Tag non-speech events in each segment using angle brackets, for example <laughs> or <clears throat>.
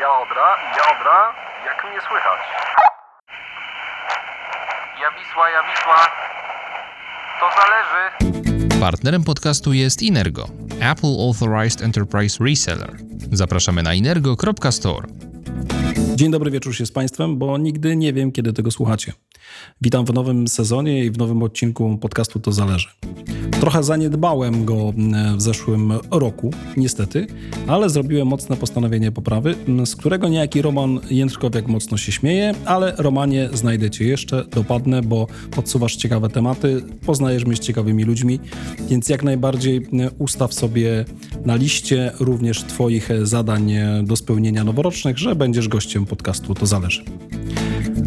Jodra, jodra, jak mnie słychać? Ja Wisła, ja Wisła. To zależy. Partnerem podcastu jest Inergo, Apple Authorized Enterprise Reseller. Zapraszamy na inergo.store. Dzień dobry wieczór się z Państwem, bo nigdy nie wiem, kiedy tego słuchacie. Witam w nowym sezonie i w nowym odcinku podcastu To Zależy. Trochę zaniedbałem go mm, w zeszłym roku, niestety, ale zrobiłem mocne postanowienie poprawy, mm, z którego niejaki Roman Jędrkowiak mocno się śmieje, ale Romanie znajdę Cię jeszcze, dopadnę, bo podsuwasz ciekawe tematy, poznajesz mnie z ciekawymi ludźmi, więc jak najbardziej mm, ustaw sobie na liście również Twoich zadań e, do spełnienia noworocznych, że będziesz gościem podcastu To Zależy.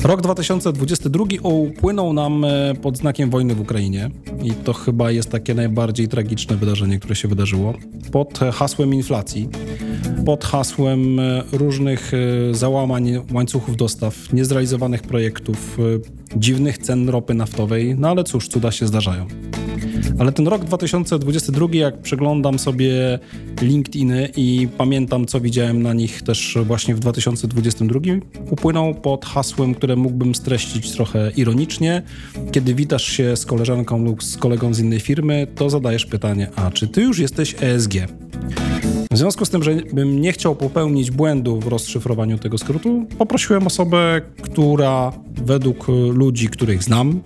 Rok 2022 upłynął nam e, pod znakiem wojny w Ukrainie i to chyba jest takie najbardziej tragiczne wydarzenie, które się wydarzyło. Pod hasłem inflacji, pod hasłem e, różnych e, załamań łańcuchów dostaw, niezrealizowanych projektów, dziwnych cen ropy naftowej, no ale cóż, cuda się zdarzają. Ale ten rok 2022, jak przeglądam sobie LinkedIny i pamiętam, co widziałem na nich też właśnie w 2022, upłynął pod hasłem, które mógłbym streścić trochę ironicznie. Kiedy witasz się z koleżanką lub z kolegą z innej firmy, to zadajesz pytanie, a czy ty już jesteś ESG? W związku z tym, że bym nie chciał popełnić błędu w rozszyfrowaniu tego skrótu, poprosiłem osobę, która według ludzi, których znam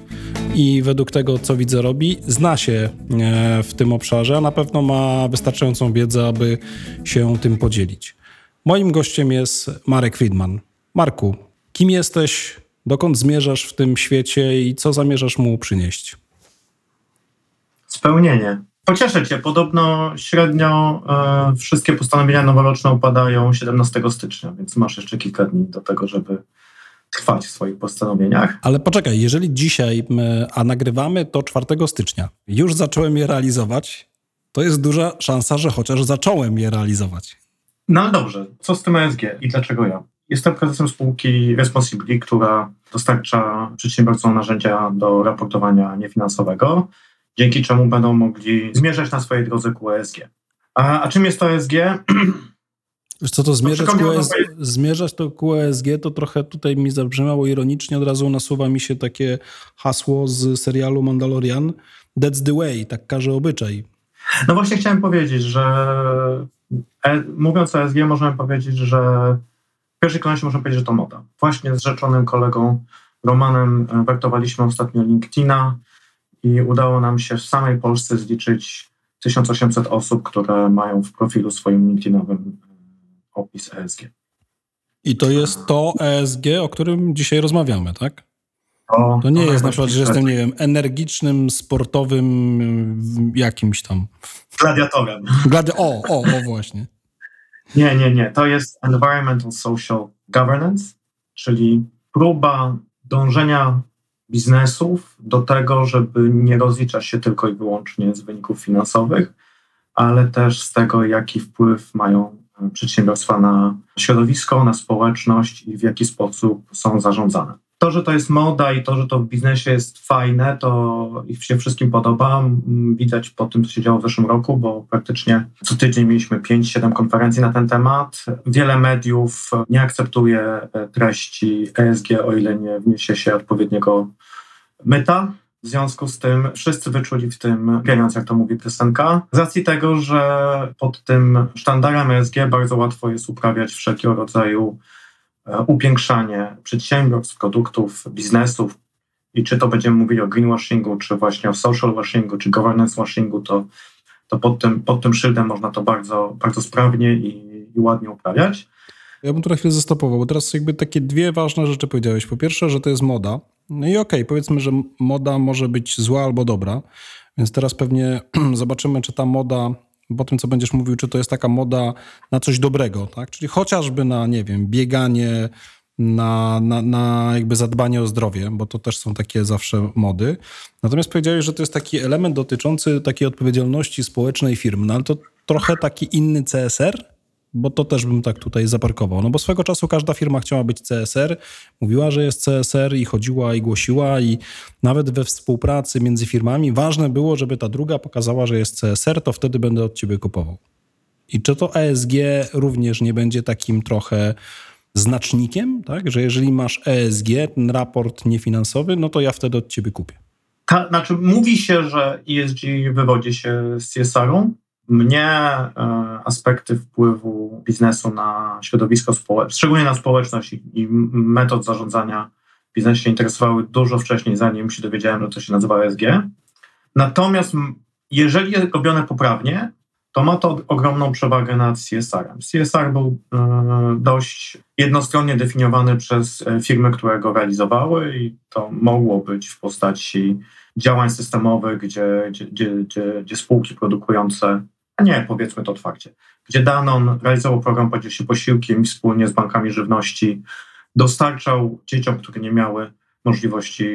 i według tego, co widzę, robi, zna się e, w tym obszarze, a na pewno ma wystarczającą wiedzę, aby się tym podzielić. Moim gościem jest Marek Friedman. Marku, kim jesteś, dokąd zmierzasz w tym świecie i co zamierzasz mu przynieść? Spełnienie. Pocieszę Cię, podobno średnio e, wszystkie postanowienia noworoczne upadają 17 stycznia, więc masz jeszcze kilka dni do tego, żeby trwać w swoich postanowieniach. Ale poczekaj, jeżeli dzisiaj, a nagrywamy to 4 stycznia, już zacząłem je realizować, to jest duża szansa, że chociaż zacząłem je realizować. No dobrze, co z tym ESG i dlaczego ja? Jestem prezesem spółki Responsibly, która dostarcza przedsiębiorcom narzędzia do raportowania niefinansowego dzięki czemu będą mogli zmierzać na swojej drodze ku ESG. A, a czym jest to ESG? <clears throat> Wiesz co, to zmierzać, ku ESG, zmierzać to ku ESG, to trochę tutaj mi zabrzmiało ironicznie, od razu nasuwa mi się takie hasło z serialu Mandalorian, that's the way, tak każe obyczaj. No właśnie chciałem powiedzieć, że e, mówiąc o ESG możemy powiedzieć, że w pierwszej kolejności możemy powiedzieć, że to moda. Właśnie z rzeczonym kolegą Romanem e, wertowaliśmy ostatnio LinkedIna, i udało nam się w samej Polsce zliczyć 1800 osób, które mają w profilu swoim LinkedInowym e, opis ESG. I to jest to ESG, o którym dzisiaj rozmawiamy, tak? To, to nie jest na przykład, że jestem, nie wiem, energicznym, sportowym jakimś tam. Gladiatorem. Gladi o, o, o, właśnie. Nie, nie, nie. To jest Environmental Social Governance, czyli próba dążenia biznesów do tego, żeby nie rozliczać się tylko i wyłącznie z wyników finansowych, ale też z tego, jaki wpływ mają e, przedsiębiorstwa na środowisko, na społeczność i w jaki sposób są zarządzane. To, że to jest moda i to, że to w biznesie jest fajne, to ich się wszystkim podoba. Widać po tym, co się działo w zeszłym roku, bo praktycznie co tydzień mieliśmy 5-7 konferencji na ten temat. Wiele mediów nie akceptuje e, treści ESG, o ile nie wniesie się odpowiedniego myta. W związku z tym wszyscy wyczuli w tym pieniądz, jak to mówi piosenka, z racji tego, że pod tym sztandarem ESG bardzo łatwo jest uprawiać wszelkiego rodzaju upiększanie przedsiębiorstw, produktów, biznesów i czy to będziemy mówili o greenwashingu, czy właśnie o social washingu, czy governance washingu, to, to pod, tym, pod tym szyldem można to bardzo, bardzo sprawnie i, i ładnie uprawiać. Ja bym trochę chwilę zastopował, bo teraz jakby takie dwie ważne rzeczy powiedziałeś. Po pierwsze, że to jest moda. No i okej, okay, powiedzmy, że moda może być zła albo dobra, więc teraz pewnie <clears throat> zobaczymy, czy ta moda po tym, co będziesz mówił, czy to jest taka moda na coś dobrego, tak? Czyli chociażby na, nie wiem, bieganie, na, na, na jakby zadbanie o zdrowie, bo to też są takie zawsze mody. Natomiast powiedziałeś, że to jest taki element dotyczący takiej odpowiedzialności społecznej firm, no ale to trochę taki inny CSR, bo to też bym tak tutaj zaparkował. No bo swego czasu każda firma chciała być CSR, mówiła, że jest CSR i chodziła i głosiła i nawet we współpracy między firmami ważne było, żeby ta druga pokazała, że jest CSR, to wtedy będę od ciebie kupował. I czy to ESG również nie będzie takim trochę znacznikiem, tak? że jeżeli masz ESG, ten raport niefinansowy, no to ja wtedy od ciebie kupię. Ta, znaczy, mówi się, że ESG wywodzi się z CSR-u. Mnie e, aspekty wpływu biznesu na środowisko społeczne, szczególnie na społeczność i, metod zarządzania w biznesie interesowały dużo wcześniej, zanim się dowiedziałem, że to się nazywa ESG. Natomiast jeżeli jest robione poprawnie, to ma to ogromną przewagę nad CSR-em. CSR był e, dość jednostronnie definiowany przez e, firmy, które go realizowały i to mogło być w postaci działań systemowych, gdzie, gdzie, gdzie, gdzie, spółki produkujące, nie, powiedzmy to otwarcie, gdzie Danon realizował program Podziel się posiłkiem wspólnie z bankami żywności dostarczał dzieciom, które nie miały możliwości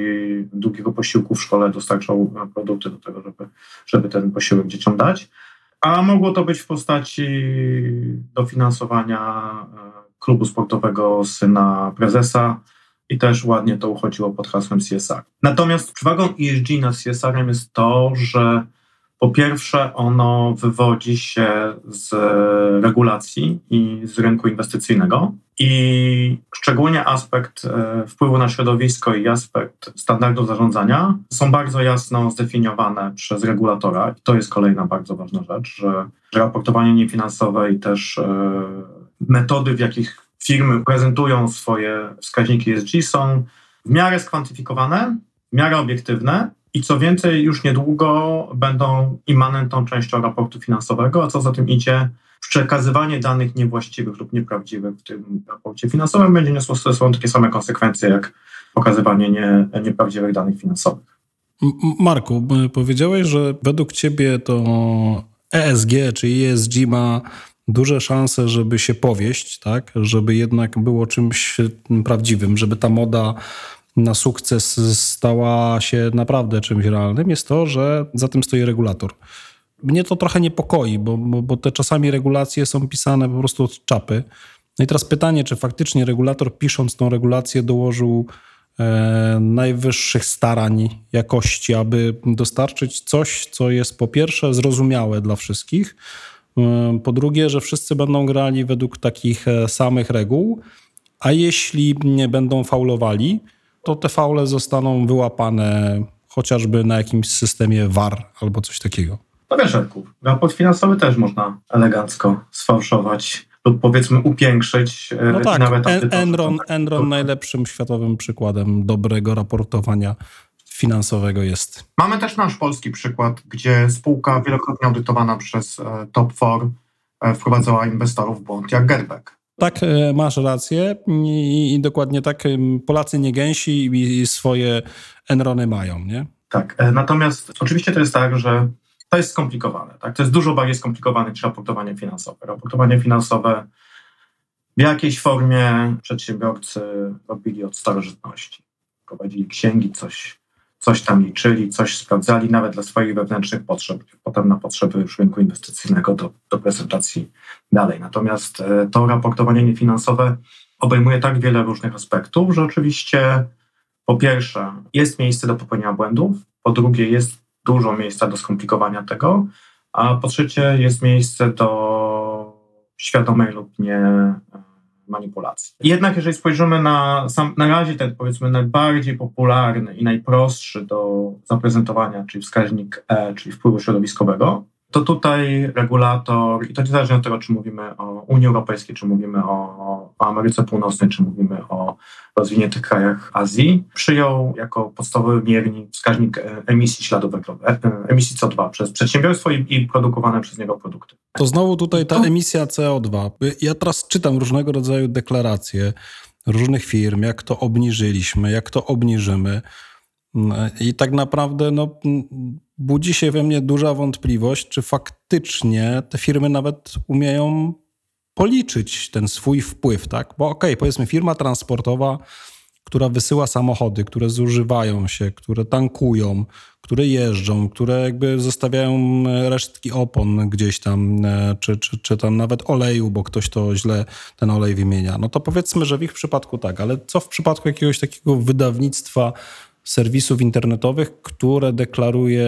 długiego posiłku w szkole, dostarczał produkty do tego, żeby, żeby ten posiłek dzieciom dać. A mogło to być w postaci dofinansowania e, klubu sportowego syna prezesa i też ładnie to uchodziło pod hasłem CSR. Natomiast przewagą ESG nad CSR-em jest to, że po pierwsze ono wywodzi się z regulacji i z rynku inwestycyjnego i szczególnie aspekt e, wpływu na środowisko i aspekt standardów zarządzania są bardzo jasno zdefiniowane przez regulatora. I to jest kolejna bardzo ważna rzecz, że, raportowanie niefinansowe i też e, metody, w jakich firmy prezentują swoje wskaźniki ESG są w miarę skwantyfikowane, w miarę obiektywne i co więcej, już niedługo będą immanentną częścią raportu finansowego, a co za tym idzie, przekazywanie danych niewłaściwych lub nieprawdziwych w tym raporcie finansowym będzie niosło sobą takie same konsekwencje jak pokazywanie nie, nieprawdziwych danych finansowych. Marku, powiedziałeś, że według Ciebie to ESG czy ESG ma duże szanse, żeby się powieść, tak? żeby jednak było czymś prawdziwym, żeby ta moda na sukces stała się naprawdę czymś realnym, jest to, że za tym stoi regulator. Mnie to trochę niepokoi, bo, bo, bo te czasami regulacje są pisane po prostu od czapy. No i teraz pytanie, czy faktycznie regulator pisząc tą regulację dołożył e, najwyższych starań jakości, aby dostarczyć coś, co jest po pierwsze zrozumiałe dla wszystkich, e, po drugie, że wszyscy będą grali według takich e, samych reguł, a jeśli nie będą faulowali, to te faule zostaną wyłapane chociażby na jakimś systemie VAR albo coś takiego. No wiesz, raport finansowy też można elegancko sfałszować lub powiedzmy upiększyć. E, no tak, nawet en Enron, Enron najlepszym światowym przykładem dobrego raportowania finansowego jest. Mamy też nasz polski przykład, gdzie spółka wielokrotnie audytowana przez e, Top 4 e, wprowadzała inwestorów w błąd, jak Getback. Tak, masz rację I, i, dokładnie tak. Polacy nie gęsi i swoje Enrony mają, nie? Tak, natomiast oczywiście to jest tak, że to jest skomplikowane. Tak? To jest dużo bardziej skomplikowane niż raportowanie finansowe. Raportowanie finansowe w jakiejś formie przedsiębiorcy robili od starożytności. Prowadzili księgi, coś, coś tam liczyli, coś sprawdzali, nawet dla swoich wewnętrznych potrzeb, potem na potrzeby już rynku inwestycyjnego do, do prezentacji dalej. Natomiast e, to raportowanie niefinansowe obejmuje tak wiele różnych aspektów, że oczywiście po pierwsze jest miejsce do popełnienia błędów, po drugie jest dużo miejsca do skomplikowania tego, a po trzecie jest miejsce do świadomej lub nie e, manipulacji. Jednak jeżeli spojrzymy na sam, na razie ten powiedzmy najbardziej popularny i najprostszy do zaprezentowania, czyli wskaźnik E, czyli wpływu środowiskowego, to tutaj regulator, i to niezależnie od tego, czy mówimy o Unii Europejskiej, czy mówimy o, o Ameryce Północnej, czy mówimy o rozwiniętych krajach Azji, przyjął jako podstawowy miernik wskaźnik e, emisji śladu węglowego, e, emisji CO2 przez przedsiębiorstwo i, i produkowane przez niego produkty. To znowu tutaj ta emisja CO2. Ja teraz czytam różnego rodzaju deklaracje różnych firm, jak to obniżyliśmy, jak to obniżymy. I tak naprawdę no, budzi się we mnie duża wątpliwość, czy faktycznie te firmy nawet umieją policzyć ten swój wpływ, tak? Bo okej, okay, powiedzmy firma transportowa, która wysyła samochody, które zużywają się, które tankują, które jeżdżą, które jakby zostawiają resztki opon gdzieś tam, e, czy, czy, czy tam nawet oleju, bo ktoś to źle ten olej wymienia. No to powiedzmy, że w ich przypadku tak, ale co w przypadku jakiegoś takiego wydawnictwa serwisów internetowych, które deklaruje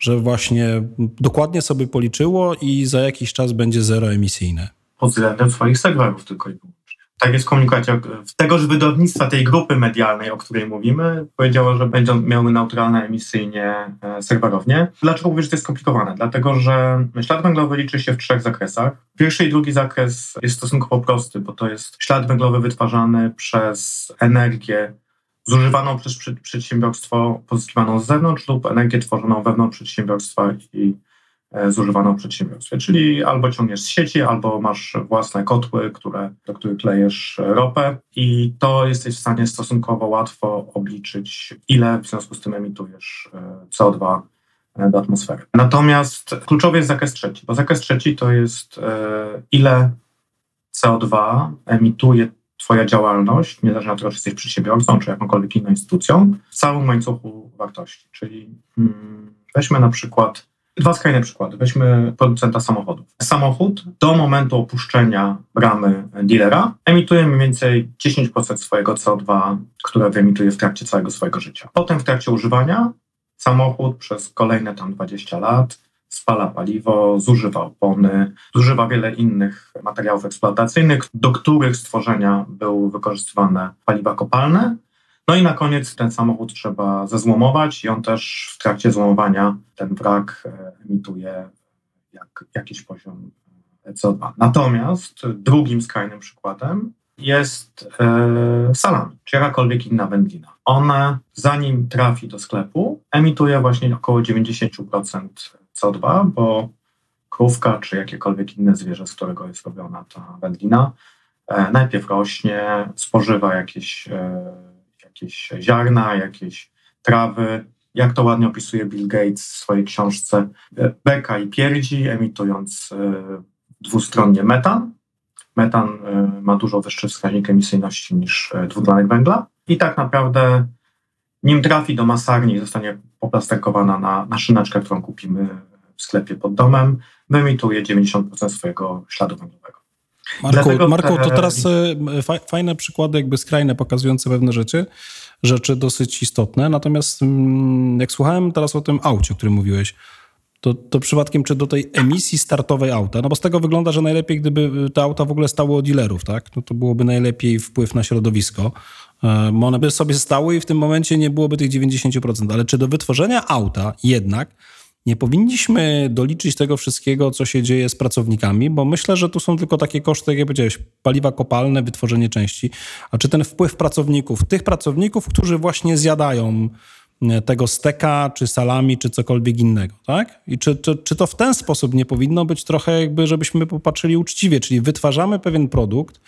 że właśnie dokładnie sobie policzyło i za jakiś czas będzie zeroemisyjne. Pod względem swoich serwerów tylko i wyłącznie. Tak jest komunikacja tegoż wydawnictwa, tej grupy medialnej, o której mówimy, powiedziało, że będą miały neutralne emisyjnie e, serwerownie. Dlaczego mówię, że to jest skomplikowane? Dlatego, że ślad węglowy liczy się w trzech zakresach. Pierwszy i drugi zakres jest stosunkowo prosty, bo to jest ślad węglowy wytwarzany przez energię zużywaną przez przedsiębiorstwo pozyskiwaną z zewnątrz lub energię tworzoną wewnątrz przedsiębiorstwa i E, zużywaną w przedsiębiorstwie. Czyli albo ciągniesz z sieci, albo masz własne kotły, które, do których klejesz ropę i to jesteś w stanie stosunkowo łatwo obliczyć, ile w związku z tym emitujesz e, CO2 e, do atmosfery. Natomiast kluczowy jest zakres trzeci, bo zakres trzeci to jest ile CO2 emituje Twoja działalność, niezależnie od tego, czy jesteś przedsiębiorcą, czy jakąkolwiek inną instytucją, w całym łańcuchu wartości. Czyli hmm, weźmy na przykład Dwa skrajne przykłady. Weźmy producenta samochodów. Samochód do momentu opuszczenia bramy dealera emituje mniej więcej 10% swojego CO2, które wyemituje w trakcie całego swojego życia. Potem w trakcie używania samochód przez kolejne tam 20 lat spala paliwo, zużywa opony, zużywa wiele innych materiałów eksploatacyjnych, do których stworzenia były wykorzystywane paliwa kopalne, no i na koniec ten samochód trzeba zezłomować i on też w trakcie złomowania ten wrak e, emituje jak, jakiś poziom e, CO2. Natomiast drugim skrajnym przykładem jest e, salami, czy jakakolwiek inna wędlina. Ona, zanim trafi do sklepu, emituje właśnie około 90% CO2, bo krówka czy jakiekolwiek inne zwierzę, z którego jest robiona ta wędlina, e, najpierw rośnie, spożywa jakieś e, jakieś ziarna, jakieś trawy. Jak to ładnie opisuje Bill Gates w swojej książce e, Beka i pierdzi, emitując dwustronnie metan. Metan ma dużo wyższy wskaźnik emisyjności niż dwutlenek węgla i tak naprawdę nim trafi do masarni zostanie poplasterkowana na, na szyneczkę, którą kupimy w sklepie pod domem, wyemituje 90% swojego śladu węglowego. Marku, Marku to teraz e, fajne przykłady, jakby skrajne, pokazujące pewne rzeczy, rzeczy dosyć istotne. Natomiast mm, jak słuchałem teraz o tym aucie, o którym mówiłeś, to, to przypadkiem czy do tej emisji startowej auta, no bo z tego wygląda, że najlepiej gdyby te auta w ogóle stały od dealerów, tak? No to byłoby najlepiej wpływ na środowisko. Um, one by sobie stały i w tym momencie nie byłoby tych 90%. Ale czy do wytworzenia auta jednak nie powinniśmy doliczyć tego wszystkiego, co się dzieje z pracownikami, bo myślę, że tu są tylko takie koszty, jak powiedziałeś, paliwa kopalne, wytworzenie części. A czy ten wpływ pracowników, tych pracowników, którzy właśnie zjadają e, tego steka, czy salami, czy cokolwiek innego, tak? I czy, czy, czy to w ten sposób nie powinno być trochę jakby, żebyśmy popatrzyli uczciwie, czyli wytwarzamy pewien produkt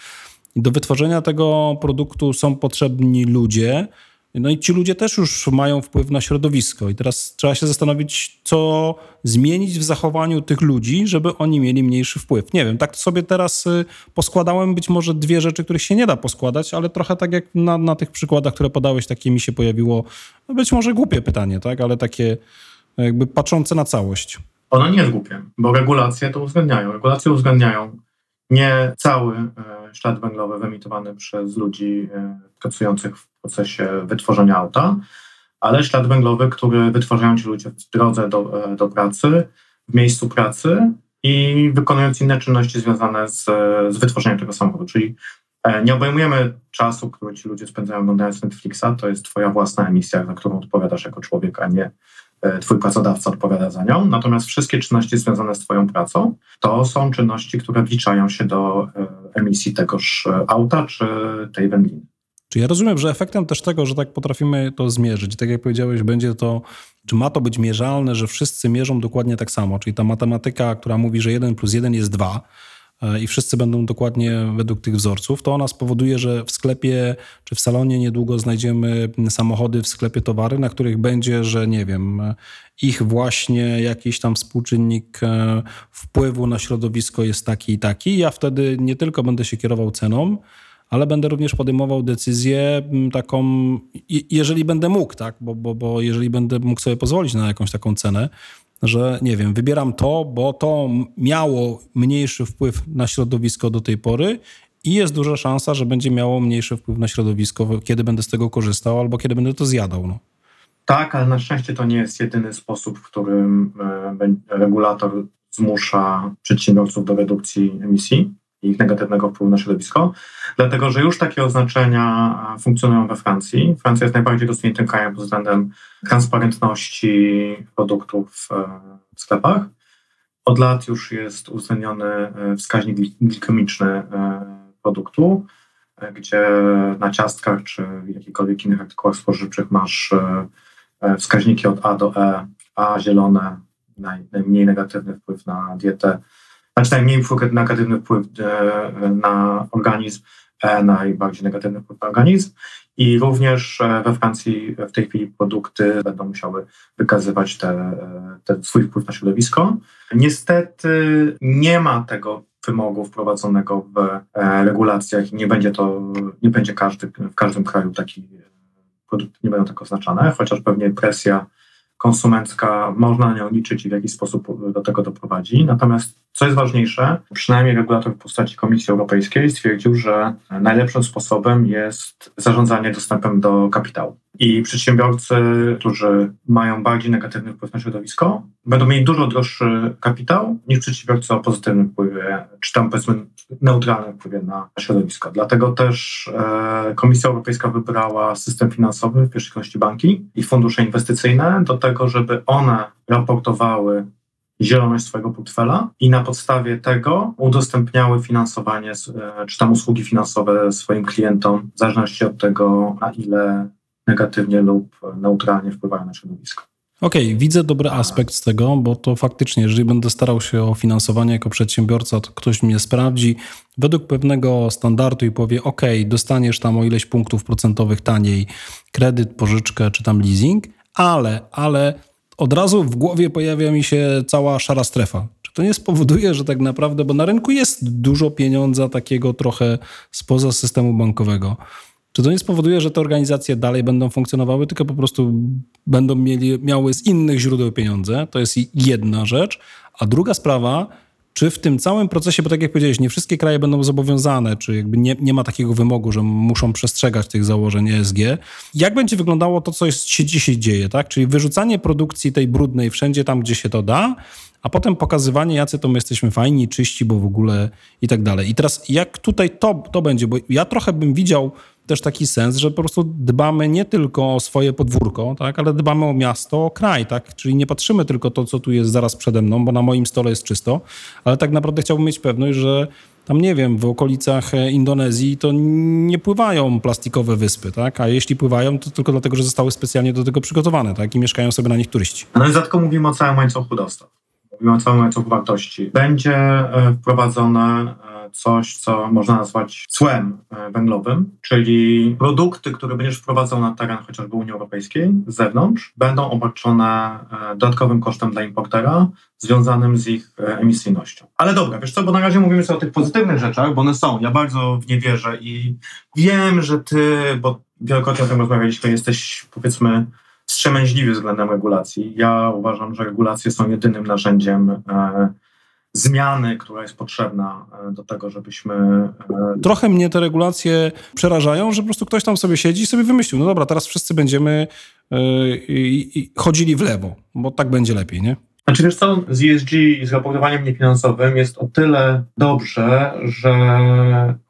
i do wytworzenia tego produktu są potrzebni ludzie, no i ci ludzie też już mają wpływ na środowisko. I teraz trzeba się zastanowić, co zmienić w zachowaniu tych ludzi, żeby oni mieli mniejszy wpływ. Nie wiem, tak sobie teraz y, poskładałem być może dwie rzeczy, których się nie da poskładać, ale trochę tak jak na, na tych przykładach, które podałeś, takie mi się pojawiło, no być może głupie pytanie, tak, ale takie jakby patrzące na całość. Ono nie jest głupie, bo regulacje to uwzględniają. Regulacje uwzględniają nie cały e, ślad węglowy wyemitowany przez ludzi e, pracujących w procesie wytworzenia auta, ale ślad węglowy, który wytwarzają ci ludzie w drodze do, e, do pracy, w miejscu pracy i wykonując inne czynności związane z, z wytworzeniem tego samochodu. Czyli nie obejmujemy czasu, który ci ludzie spędzają oglądając Netflixa, to jest twoja własna emisja, za którą odpowiadasz jako człowiek, a nie E, twój pracodawca odpowiada za nią, natomiast wszystkie czynności związane z Twoją pracą to są czynności, które wliczają się do e, emisji tegoż e, auta czy tej wędliny. Czy ja rozumiem, że efektem też tego, że tak potrafimy to zmierzyć, tak jak powiedziałeś, będzie to, czy ma to być mierzalne, że wszyscy mierzą dokładnie tak samo, czyli ta matematyka, która mówi, że 1 plus 1 jest 2, E, i wszyscy będą dokładnie według tych wzorców, to ona spowoduje, że w sklepie czy w salonie niedługo znajdziemy samochody w sklepie towary, na których będzie, że nie wiem, ich właśnie jakiś tam współczynnik e, wpływu na środowisko jest taki i taki. Ja wtedy nie tylko będę się kierował ceną, ale będę również podejmował decyzję taką, jeżeli będę mógł, tak? Bo, bo, bo jeżeli będę mógł sobie pozwolić na jakąś taką cenę, że nie wiem, wybieram to, bo to miało mniejszy wpływ na środowisko do tej pory i jest duża szansa, że będzie miało mniejszy wpływ na środowisko, kiedy będę z tego korzystał albo kiedy będę to zjadał. No. Tak, ale na szczęście to nie jest jedyny sposób, w którym e, regulator zmusza przedsiębiorców do redukcji emisji ich negatywnego wpływu na środowisko, dlatego że już takie oznaczenia e, funkcjonują we Francji. Francja jest najbardziej rozwiniętym krajem pod względem transparentności produktów e, w sklepach. Od lat już jest uwzględniony e, wskaźnik gli- glikemiczny produktu, gdzie na ciastkach czy w jakichkolwiek innych artykułach spożywczych masz wskaźniki od A do E, A zielone, naj, najmniej negatywny wpływ na dietę, znaczy najmniej negatywny wpływ e, na organizm, E najbardziej negatywny wpływ na organizm i również e, we Francji w tej chwili produkty będą musiały wykazywać te, swój wpływ na środowisko. Niestety nie ma tego wymogu wprowadzonego w regulacjach i nie będzie to, nie będzie każdy, w każdym kraju taki produkty nie będą tak oznaczane, chociaż pewnie presja konsumencka można na nią liczyć i w jakiś sposób do tego doprowadzi. Natomiast co jest ważniejsze, przynajmniej regulator w postaci Komisji Europejskiej stwierdził, że najlepszym sposobem jest zarządzanie dostępem do kapitału. I przedsiębiorcy, którzy mają bardziej negatywny wpływ na środowisko, będą mieli dużo droższy kapitał niż przedsiębiorcy o pozytywnym wpływie, czy tam powiedzmy neutralnym wpływie na środowisko. Dlatego też e, Komisja Europejska wybrała system finansowy, w pierwszej kolejności banki i fundusze inwestycyjne do tego, żeby one raportowały zieloność swojego portfela i na podstawie tego udostępniały finansowanie, e, czy tam usługi finansowe swoim klientom, w zależności od tego, na ile negatywnie lub neutralnie wpływają na środowisko. Okej, widzę dobry aspekt z tego, bo to faktycznie, jeżeli będę starał się o finansowanie jako przedsiębiorca, to ktoś mnie sprawdzi według pewnego standardu i powie: OK, dostaniesz tam o ileś punktów procentowych taniej kredyt, pożyczkę czy tam leasing, ale, ale od razu w głowie pojawia mi się cała szara strefa. Czy to nie spowoduje, że tak naprawdę, bo na rynku jest dużo pieniądza takiego trochę spoza systemu bankowego. Czy to nie spowoduje, że te organizacje dalej będą funkcjonowały, tylko po prostu będą mieli, miały z innych źródeł pieniądze? To jest jedna rzecz. A druga sprawa, czy w tym całym procesie, bo tak jak powiedziałeś, nie wszystkie kraje będą zobowiązane, czy jakby nie, nie ma takiego wymogu, że muszą przestrzegać tych założeń ESG. Jak będzie wyglądało to, co jest, się dzisiaj dzieje, tak? Czyli wyrzucanie produkcji tej brudnej wszędzie tam, gdzie się to da, a potem pokazywanie, jacy to my jesteśmy fajni, czyści, bo w ogóle i tak dalej. I teraz jak tutaj to, to będzie, bo ja trochę bym widział też taki sens, że po prostu dbamy nie tylko o swoje podwórko, tak, ale dbamy o miasto, o kraj, tak, czyli nie patrzymy tylko to, co tu jest zaraz przede mną, bo na moim stole jest czysto, ale tak naprawdę chciałbym mieć pewność, że tam nie wiem, w okolicach e, Indonezji to nie pływają plastikowe wyspy, tak, a jeśli pływają, to tylko dlatego, że zostały specjalnie do tego przygotowane, tak, i mieszkają sobie na nich turyści. No i dodatkowo mówimy o całym łańcuchu dostaw. Łańcuchu wartości. Będzie e, wprowadzone e, coś, co można nazwać cłem e, węglowym, czyli produkty, które będziesz wprowadzał na teren chociażby Unii Europejskiej z zewnątrz, będą obarczone dodatkowym kosztem dla importera związanym z ich emisyjnością. Ale dobra, wiesz co, bo na razie mówimy sobie o tych pozytywnych rzeczach, bo one są. Ja bardzo w nie wierzę i wiem, że ty, bo wielokrotnie o tym rozmawialiśmy, jesteś powiedzmy wstrzemięźliwy względem regulacji. Ja uważam, że regulacje są jedynym narzędziem e, zmiany, która jest potrzebna e, do tego, żebyśmy e, Trochę mnie te regulacje przerażają, że po prostu ktoś tam sobie siedzi i sobie wymyślił, no dobra, teraz wszyscy będziemy yy, chodzili w lewo, bo tak będzie lepiej, nie? Znaczy wiesz co, z ESG i z raportowaniem niefinansowym jest o tyle dobrze, że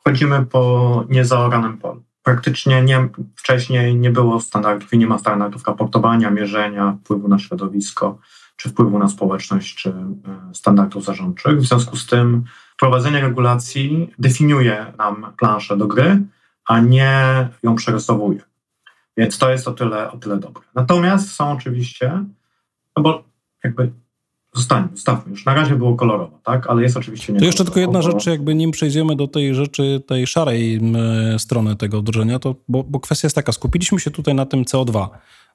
chodzimy po niezaoranym polu. Praktycznie nie, wcześniej nie było standardów i nie ma standardów raportowania, mierzenia wpływu na środowisko, czy wpływu na społeczność, czy e, standardów zarządczych. W związku z tym wprowadzenie regulacji definiuje nam planszę do gry, a nie ją przerysowuje. Więc to jest o tyle, o tyle dobre. Natomiast są oczywiście, no bo jakby zostańmy, zostawmy już. Na razie było kolorowo, tak? Ale jest oczywiście nie To jeszcze tylko jedna rzecz, jakby nim przejdziemy do tej rzeczy, tej szarej m, strony tego wdrożenia, to, bo, bo kwestia jest taka, skupiliśmy się tutaj na tym CO2,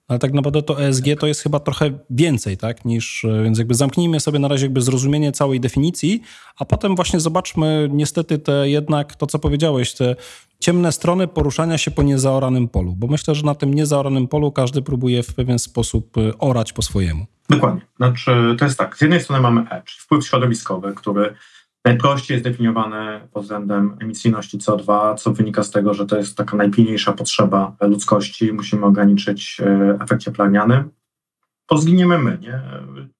ale tak naprawdę to ESG to jest chyba trochę więcej, tak, niż, e, więc jakby zamknijmy sobie na razie jakby zrozumienie całej definicji, a potem właśnie zobaczmy niestety te jednak, to co powiedziałeś, te ciemne strony poruszania się po niezaoranym polu, bo myślę, że na tym niezaoranym polu każdy próbuje w pewien sposób e, orać po swojemu. Dokładnie. Znaczy, to jest tak, z jednej strony mamy E, czyli wpływ środowiskowy, który najprościej jest definiowane pod względem emisyjności CO2, co wynika z tego, że to jest taka najpilniejsza potrzeba ludzkości. Musimy ograniczyć e, efekt cieplarniany. To zginiemy my, nie?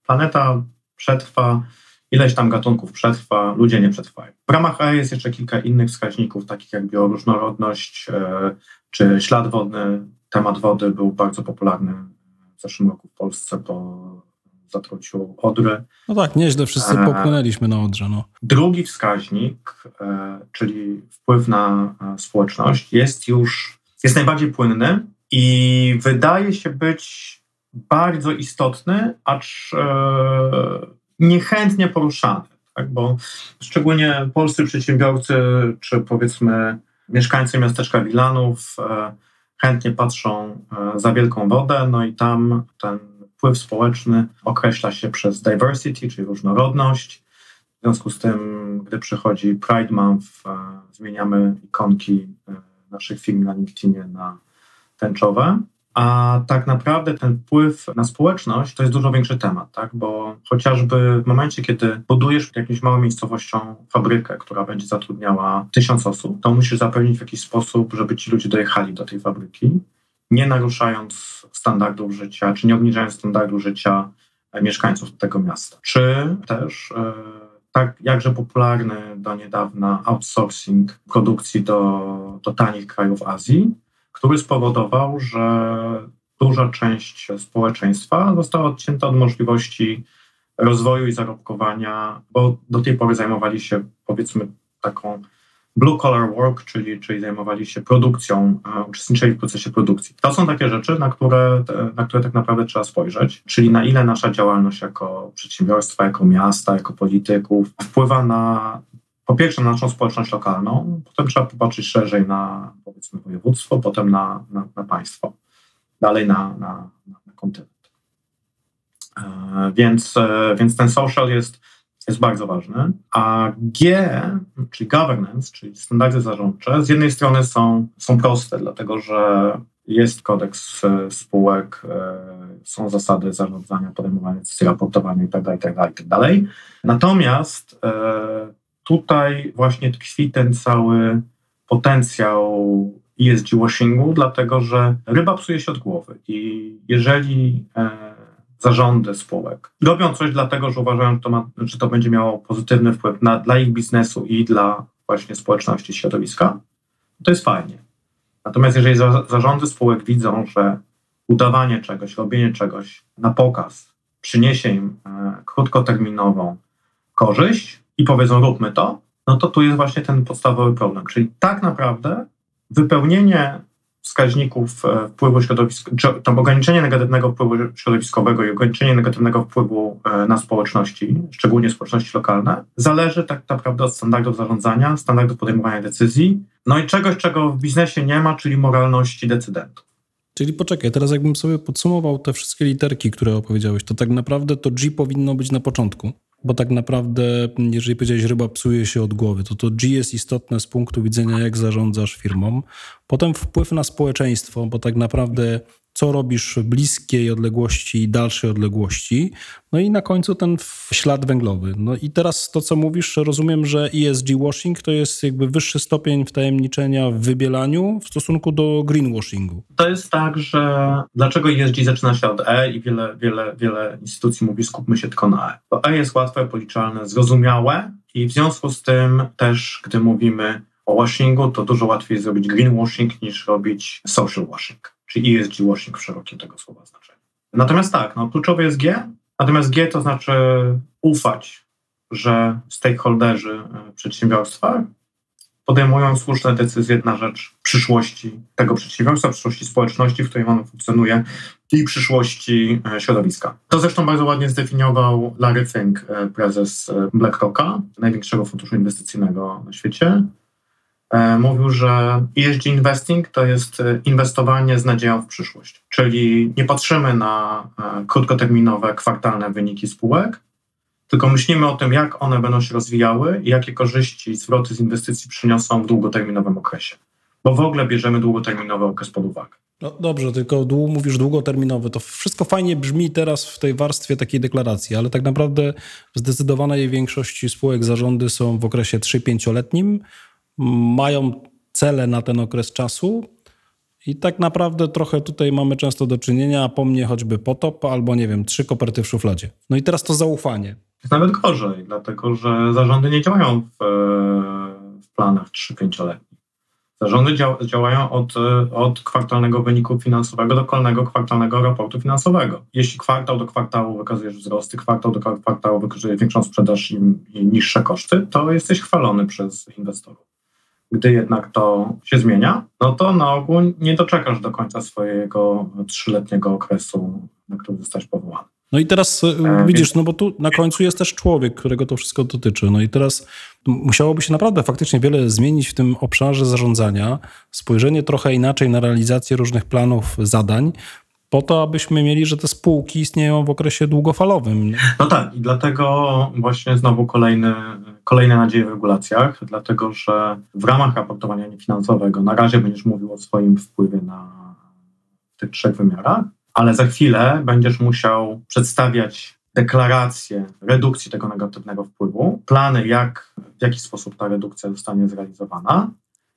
Planeta przetrwa, ileś tam gatunków przetrwa, ludzie nie przetrwają. W ramach E jest jeszcze kilka innych wskaźników, takich jak bioróżnorodność e, czy ślad wodny. Temat wody był bardzo popularny w zeszłym roku w Polsce po zatruciu Odry. No tak, nieźle wszyscy popłynęliśmy na Odrze. No. Drugi wskaźnik, e, czyli wpływ na e, społeczność, jest już jest najbardziej płynny i wydaje się być bardzo istotny, acz e, niechętnie poruszany. Tak? Bo szczególnie polscy przedsiębiorcy, czy powiedzmy mieszkańcy miasteczka Wilanów chętnie patrzą za wielką wodę, no i tam ten wpływ społeczny określa się przez diversity, czyli różnorodność. W związku z tym, gdy przychodzi Pride Month, e, zmieniamy ikonki e, naszych firm na LinkedInie na tęczowe. A tak naprawdę ten wpływ na społeczność to jest dużo większy temat, tak? bo chociażby w momencie, kiedy budujesz jakąś małą miejscowością fabrykę, która będzie zatrudniała tysiąc osób, to musisz zapewnić w jakiś sposób, żeby ci ludzie dojechali do tej fabryki nie naruszając standardów życia, czy nie obniżając standardu życia e, mieszkańców tego miasta. Czy też e, tak jakże popularny do niedawna outsourcing produkcji do, do tanich krajów Azji, który spowodował, że duża część społeczeństwa została odcięta od możliwości rozwoju i zarobkowania, bo do tej pory zajmowali się powiedzmy taką blue collar work, czyli, czyli zajmowali się produkcją, uczestniczyli w procesie produkcji. To są takie rzeczy, na które, na które tak naprawdę trzeba spojrzeć, czyli na ile nasza działalność jako przedsiębiorstwa, jako miasta, jako polityków wpływa na po pierwsze na naszą społeczność lokalną, potem trzeba popatrzeć szerzej na powiedzmy województwo, potem na, na, na państwo, dalej na, na, na kontynent. E, więc, e, więc ten social jest jest bardzo ważny, a G, czyli governance, czyli standardy zarządcze, z jednej strony są, są proste, dlatego że jest kodeks e, spółek, e, są zasady zarządzania, podejmowania decyzji, raportowania itd., itd., itd. Natomiast e, tutaj właśnie tkwi ten cały potencjał ESG washingu, dlatego że ryba psuje się od głowy i jeżeli zarządy spółek. Robią coś dlatego, że uważają, że to, ma, że to będzie miało pozytywny wpływ na, dla ich biznesu i dla właśnie społeczności, środowiska. To jest fajnie. Natomiast jeżeli za, zarządy spółek widzą, że udawanie czegoś, robienie czegoś na pokaz przyniesie im e, krótkoterminową korzyść i powiedzą róbmy to, no to tu jest właśnie ten podstawowy problem. Czyli tak naprawdę wypełnienie wskaźników e, wpływu środowiskowego, tam ograniczenie negatywnego wpływu środowiskowego i ograniczenie negatywnego wpływu e, na społeczności, szczególnie społeczności lokalne, zależy tak naprawdę od standardów zarządzania, standardów podejmowania decyzji, no i czegoś, czego w biznesie nie ma, czyli moralności decydentów. Czyli poczekaj, teraz jakbym sobie podsumował te wszystkie literki, które opowiedziałeś, to tak naprawdę to G powinno być na początku. Bo tak naprawdę, jeżeli powiedziałeś, ryba psuje się od głowy, to to G jest istotne z punktu widzenia, jak zarządzasz firmą. Potem wpływ na społeczeństwo, bo tak naprawdę co robisz w bliskiej odległości i dalszej odległości. No i na końcu ten ślad węglowy. No i teraz to, co mówisz, rozumiem, że ESG washing to jest jakby wyższy stopień wtajemniczenia w wybielaniu w stosunku do greenwashingu. To jest tak, że dlaczego ESG zaczyna się od E i wiele, wiele, wiele instytucji mówi skupmy się tylko na E. Bo E jest łatwe, policzalne, zrozumiałe i w związku z tym też, gdy mówimy washingu, to dużo łatwiej zrobić greenwashing niż robić social washing czy ESG washing w szerokim tego słowa znaczeniu. Natomiast tak, no, kluczowe jest G, natomiast G to znaczy ufać, że stakeholderzy e, przedsiębiorstwa podejmują słuszne decyzje na rzecz przyszłości tego przedsiębiorstwa, przyszłości społeczności, w której ono funkcjonuje i przyszłości e, środowiska. To zresztą bardzo ładnie zdefiniował Larry Fink, e, prezes BlackRocka, największego funduszu inwestycyjnego na świecie. E, mówił, że ESG investing to jest e, inwestowanie z nadzieją w przyszłość. Czyli nie patrzymy na e, krótkoterminowe, kwartalne wyniki spółek, tylko myślimy o tym, jak one będą się rozwijały i jakie korzyści zwroty z inwestycji przyniosą w długoterminowym okresie. Bo w ogóle bierzemy długoterminowy okres pod uwagę. No dobrze, tylko dłu, mówisz długoterminowy. To wszystko fajnie brzmi teraz w tej warstwie takiej deklaracji, ale tak naprawdę w zdecydowanej większości spółek zarządy są w okresie 3-5-letnim, mają cele na ten okres czasu i tak naprawdę trochę tutaj mamy często do czynienia, a po mnie choćby potop albo nie wiem, trzy koperty w szufladzie. No i teraz to zaufanie. Jest nawet gorzej, dlatego że zarządy nie działają w, e, w planach 3-5-letnich. Zarządy dział, działają od, e, od kwartalnego wyniku finansowego do kolejnego kwartalnego raportu finansowego. Jeśli kwartał do kwartału wykazujesz wzrosty, kwartał do kwartału wykazuje większą sprzedaż i, i niższe koszty, to jesteś chwalony przez inwestorów. Gdy jednak to się zmienia, no to na ogół nie doczekasz do końca swojego trzyletniego okresu, na który zostałeś powołany. No i teraz e, widzisz, no bo tu na końcu jest też człowiek, którego to wszystko dotyczy. No i teraz musiałoby się naprawdę faktycznie wiele zmienić w tym obszarze zarządzania, spojrzenie trochę inaczej na realizację różnych planów, zadań, po to, abyśmy mieli, że te spółki istnieją w okresie długofalowym. No tak, i dlatego właśnie znowu kolejny, kolejne nadzieje w regulacjach, dlatego że w ramach raportowania niefinansowego na razie będziesz mówił o swoim wpływie na tych trzech wymiarach, ale za chwilę będziesz musiał przedstawiać deklarację redukcji tego negatywnego wpływu, plany, jak, w jaki sposób ta redukcja zostanie zrealizowana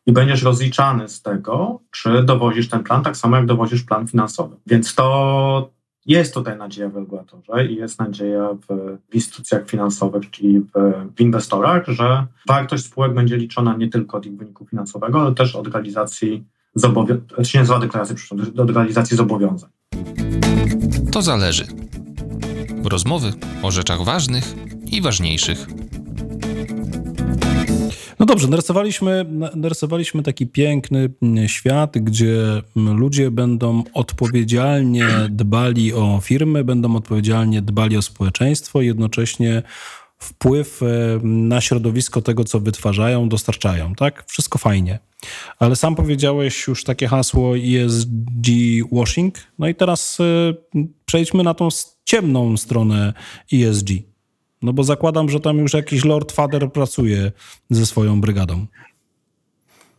i będziesz rozliczany z tego, czy dowozisz ten plan tak samo, jak dowozisz plan finansowy. Więc to jest tutaj nadzieja w regulatorze i jest nadzieja w, w instytucjach finansowych, czyli w, w, inwestorach, że wartość spółek będzie liczona nie tylko od ich wyniku finansowego, ale też od realizacji zobowiązań, to się nazywa deklaracja od realizacji zobowiązań. To zależy. Rozmowy o rzeczach ważnych i ważniejszych. No dobrze, narysowaliśmy, narysowaliśmy taki piękny świat, gdzie ludzie będą odpowiedzialnie dbali o firmy, będą odpowiedzialnie dbali o społeczeństwo, jednocześnie wpływ e, na środowisko tego, co wytwarzają, dostarczają, tak? Wszystko fajnie. Ale sam powiedziałeś już takie hasło ESG washing. No i teraz e, przejdźmy na tą ciemną stronę ESG. No bo zakładam, że tam już jakiś Lord Father pracuje ze swoją brygadą.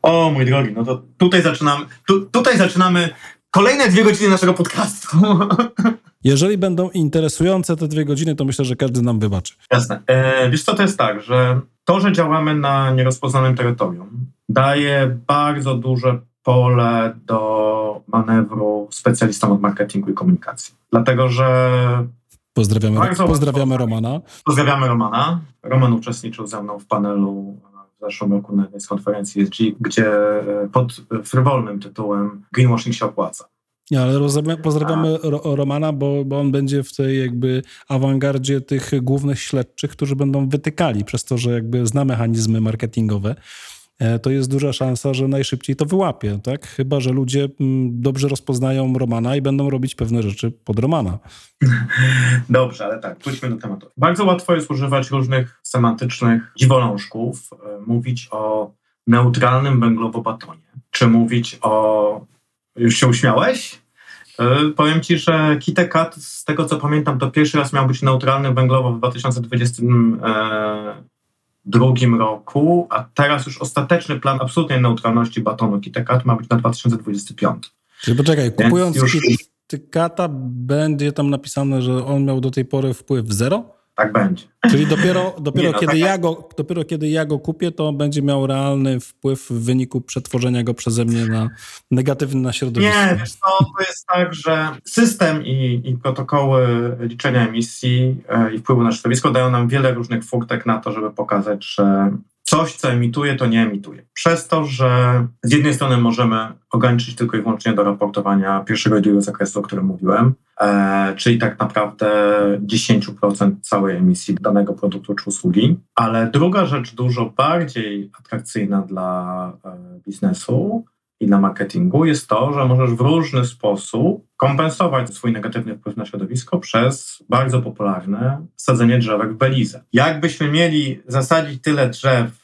O mój drogi, no to tutaj zaczynamy, tu, tutaj zaczynamy kolejne dwie godziny naszego podcastu. <laughs> Jeżeli będą interesujące te dwie godziny, to myślę, że każdy nam wybaczy. Jasne. E, wiesz co, to jest tak, że to, że działamy na nierozpoznanym terytorium, daje bardzo duże pole do manewru specjalistom od marketingu i komunikacji. Dlatego, że Pozdrawiamy, pozdrawiamy Romana. Pozdrawiamy Romana. Roman uczestniczył ze mną w panelu w zeszłym roku na z konferencji ESG, gdzie e, pod frywolnym tytułem Greenwashing się opłaca. Nie, ale pozdrawiamy Romana, bo, bo on będzie w tej jakby awangardzie tych głównych śledczych, którzy będą wytykali przez to, że jakby zna mechanizmy marketingowe. E, to jest duża szansa, że najszybciej to wyłapie, tak? Chyba, że ludzie mm, dobrze rozpoznają Romana i będą robić pewne rzeczy pod Romana. <laughs> Dobrze, ale tak, wróćmy do tematu. Bardzo łatwo jest używać różnych semantycznych dziwolążków, e, mówić o neutralnym węglowobatonie, czy mówić o... Już się uśmiałeś? E, powiem ci, że KitKat, z tego co pamiętam, to pierwszy raz miał być neutralny węglowo w 2020 drugim roku, a teraz już ostateczny plan absolutnej neutralności batonu KitKat ma być na 2025. Czyli poczekaj, kupując już... KitKata będzie tam napisane, że on miał do tej pory wpływ zero? Tak będzie. Czyli dopiero, <laughs> dopiero, Nie, no, kiedy tak ja go, dopiero kiedy ja go kupię, to będzie miał realny wpływ w wyniku przetworzenia go przeze mnie na negatywny na środowisko. Nie, wiesz to jest tak, że system i, i protokoły liczenia emisji e, i wpływu na środowisko dają nam wiele różnych furtek na to, żeby pokazać, że coś, co emituje, to nie emituje. Przez to, że z jednej strony możemy ograniczyć tylko i wyłącznie do raportowania pierwszego i drugiego zakresu, o którym mówiłem, e, czyli tak naprawdę 10% całej emisji danego produktu czy usługi. Ale druga rzecz, dużo bardziej atrakcyjna dla e, biznesu, i dla marketingu jest to, że możesz w różny sposób kompensować swój negatywny wpływ na środowisko przez bardzo popularne sadzenie drzewek w Belize. Jakbyśmy mieli zasadzić tyle drzew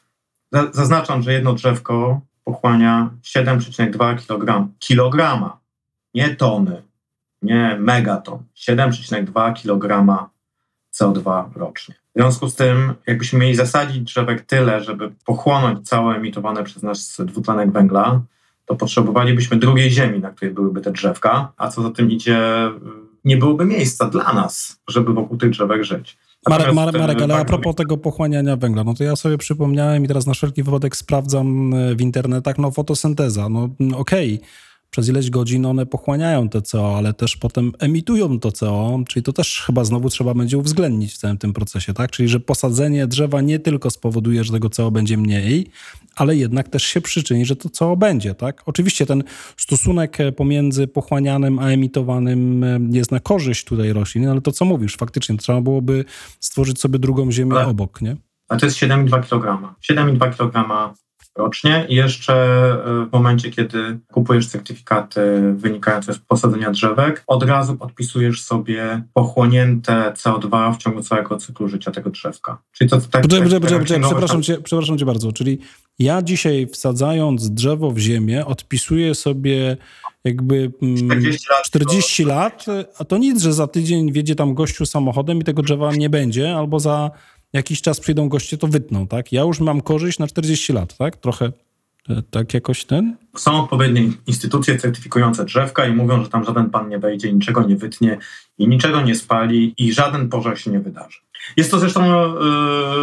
Zaznaczam, że jedno drzewko pochłania 7,2 kg. Kilograma, nie tony, nie megaton. 7,2 kg CO2 rocznie. W związku z tym, jakbyśmy mieli zasadzić drzewek tyle, żeby pochłonąć całe emitowane przez nas dwutlenek węgla, to potrzebowalibyśmy drugiej ziemi, na której byłyby te drzewka, a co za tym idzie, nie byłoby miejsca dla nas, żeby wokół tych drzewek żyć. Marek, Marek, Marek, e, ale a tak- propos tego pochłaniania węgla, no to ja sobie przypomniałem i teraz na wszelki wypadek sprawdzam e, w internetach, no fotosynteza, no mm, okej, przez ileś godzin one pochłaniają to CO, ale też potem emitują to CO, czyli to też chyba znowu trzeba będzie uwzględnić w całym tym procesie, tak? Czyli, że posadzenie drzewa nie tylko spowoduje, że tego CO będzie mniej, ale jednak też się przyczyni, że to CO będzie, tak? Oczywiście ten stosunek e, pomiędzy pochłanianym a emitowanym e, jest na korzyść tutaj roślin, ale to co mówisz, faktycznie trzeba byłoby stworzyć sobie drugą ziemię Ale- obok, nie? A to jest 7,2 kg. 7,2 kg rocznie i jeszcze e, w momencie, kiedy kupujesz certyfikaty wynikające z posadzenia drzewek, od razu podpisujesz sobie pochłonięte CO2 w ciągu całego cyklu życia tego drzewka. Czyli to tak... Poczekaj, tak- przepraszam cię, przepraszam cię bardzo, czyli ja dzisiaj wsadzając drzewo w ziemię, odpisuję sobie jakby mm, 40 lat. 40 lat, a to nic, że za tydzień wjedzie tam gościu samochodem i tego drzewa nie będzie, albo za jakiś czas przyjdą goście, to wytną, tak? Ja już mam korzyść na 40 lat, tak? Trochę e, tak jakoś ten? Są odpowiednie instytucje certyfikujące drzewka i mówią, że tam żaden pan nie wejdzie, niczego nie wytnie i niczego nie spali i żaden pożar się nie wydarzy. Jest to zresztą e,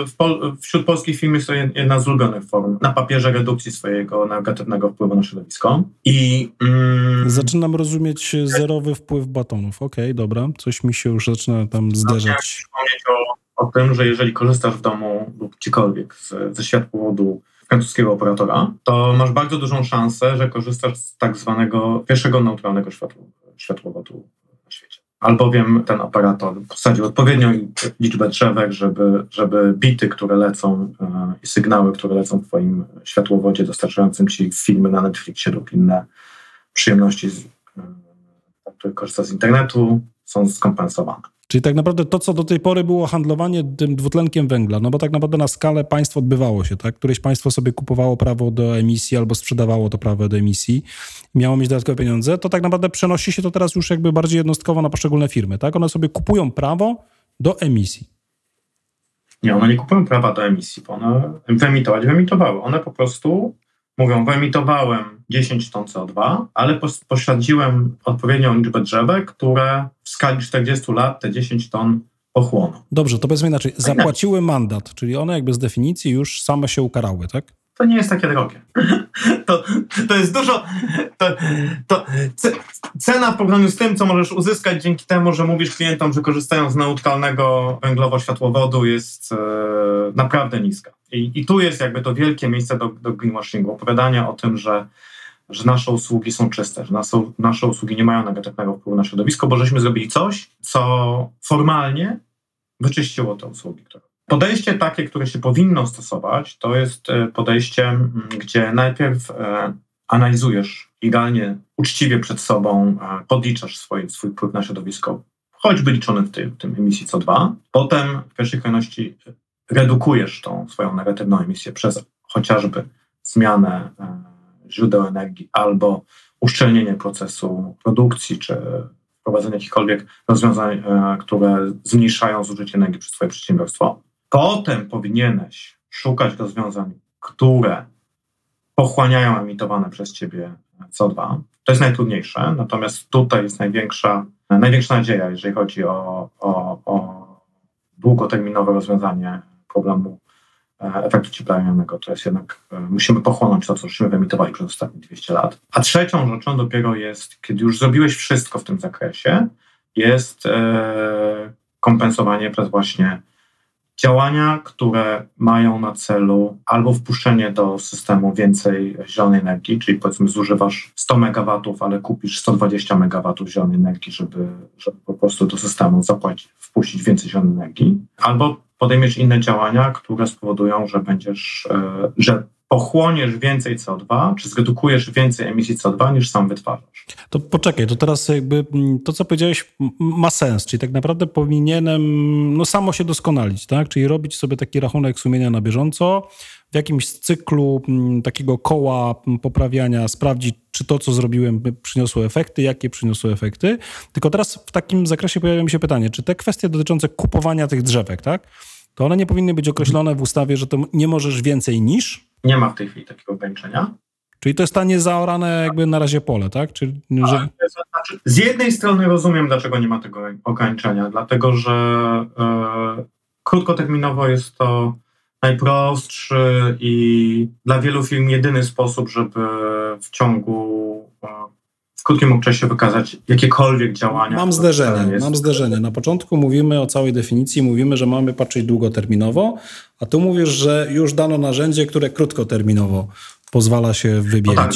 w Pol- wśród polskich firm jest to jedna z ulubionych form na papierze redukcji swojego negatywnego wpływu na środowisko. I mm, Zaczynam rozumieć zerowy wpływ batonów. Okej, dobra, coś mi się już zaczyna tam zderzać. wspomnieć o, o tym, że jeżeli korzystasz w domu lub gdziekolwiek ze światłowodu francuskiego operatora, to masz bardzo dużą szansę, że korzystasz z tak zwanego pierwszego neutralnego światło, światłowodu na świecie. Albowiem ten operator posadził odpowiednią liczbę drzewek, żeby, żeby bity, które lecą e, i sygnały, które lecą w twoim światłowodzie dostarczającym ci filmy na Netflixie lub inne przyjemności, e, które korzysta z internetu, są skompensowane. Czyli tak naprawdę to, co do tej pory było handlowanie tym dwutlenkiem węgla, no bo tak naprawdę na skalę państw odbywało się, tak? Któreś państwo sobie kupowało prawo do emisji albo sprzedawało to prawo do emisji, miało mieć dodatkowe pieniądze, to tak naprawdę przenosi się to teraz już jakby bardziej jednostkowo na poszczególne firmy, tak? One sobie kupują prawo do emisji. Nie, one nie kupują prawa do emisji, bo one wyemitować wyemitowały. One po prostu mówią, wyemitowałem 10 ton CO2, ale pos- posadziłem odpowiednią liczbę drzewek, które w skali 40 lat te 10 ton pochłoną. Dobrze, to powiedzmy inaczej. Zapłaciły mandat, czyli one jakby z definicji już same się ukarały, tak? To nie jest takie drogie. <laughs> To, to jest dużo. To, to ce- cena w porównaniu z tym, co możesz uzyskać dzięki temu, że mówisz klientom, że korzystają z neutralnego węglowo-światłowodu, jest e, naprawdę niska. I, I tu jest jakby to wielkie miejsce do, do greenwashingu, opowiadania o tym, że, że nasze usługi są czyste, że nasze, nasze usługi nie mają negatywnego wpływu na środowisko, bo żeśmy zrobili coś, co formalnie wyczyściło te usługi, które Podejście takie, które się powinno stosować, to jest e, podejście, gdzie najpierw e, analizujesz idealnie, uczciwie przed sobą, podliczasz swój, swój wpływ na środowisko, choćby liczony w tym, w tym emisji CO2. Potem w pierwszej kolejności redukujesz tą swoją negatywną emisję przez chociażby zmianę e, źródeł energii albo uszczelnienie procesu produkcji, czy wprowadzenie jakichkolwiek rozwiązań, które zmniejszają zużycie energii przez Twoje przedsiębiorstwo. Potem powinieneś szukać rozwiązań, które pochłaniają emitowane przez Ciebie CO2. To jest najtrudniejsze, natomiast tutaj jest największa, największa nadzieja, jeżeli chodzi o, o, o długoterminowe rozwiązanie problemu e, efektu cieplarnianego. To jest jednak, e, musimy pochłonąć to, co żeśmy wyemitowali przez ostatnie 200 lat. A trzecią rzeczą dopiero jest, kiedy już zrobiłeś wszystko w tym zakresie, jest e, kompensowanie przez właśnie działania, które mają na celu albo wpuszczenie do systemu więcej zielonej energii, czyli powiedzmy zużywasz 100 MW, ale kupisz 120 MW zielonej energii, żeby, żeby po prostu do systemu zapłacić, wpuścić więcej zielonej energii, albo podejmiesz inne działania, które spowodują, że będziesz, e, że pochłoniesz więcej CO2, czy zredukujesz więcej emisji CO2 niż sam wytwarzasz. To poczekaj, to teraz jakby mm, to, co powiedziałeś, ma sens, czyli tak naprawdę powinienem no, samo się doskonalić, tak? Czyli robić sobie taki rachunek sumienia na bieżąco, w jakimś cyklu m, takiego koła m, poprawiania, sprawdzić, czy to, co zrobiłem, przyniosło efekty, jakie przyniosło efekty. Tylko teraz w takim zakresie pojawia mi się pytanie, czy te kwestie dotyczące kupowania tych drzewek, tak? To one nie powinny być określone w ustawie, że to nie możesz więcej niż, Nie ma w tej chwili takiego ograniczenia. Czyli to jest ta niezaorane jakby na razie pole, tak? Czyli, że... Znaczy, z jednej strony rozumiem, dlaczego nie ma tego ograniczenia, dlatego że e, krótkoterminowo jest to najprostszy i dla wielu firm jedyny sposób, żeby w ciągu w krótkim okresie wykazać jakiekolwiek działania. Mam zderzenie, jest... mam zderzenie. Na początku mówimy o całej definicji, mówimy, że mamy patrzeć długoterminowo, a tu mówisz, że już dano narzędzie, które krótkoterminowo pozwala się wybielić. No, tak.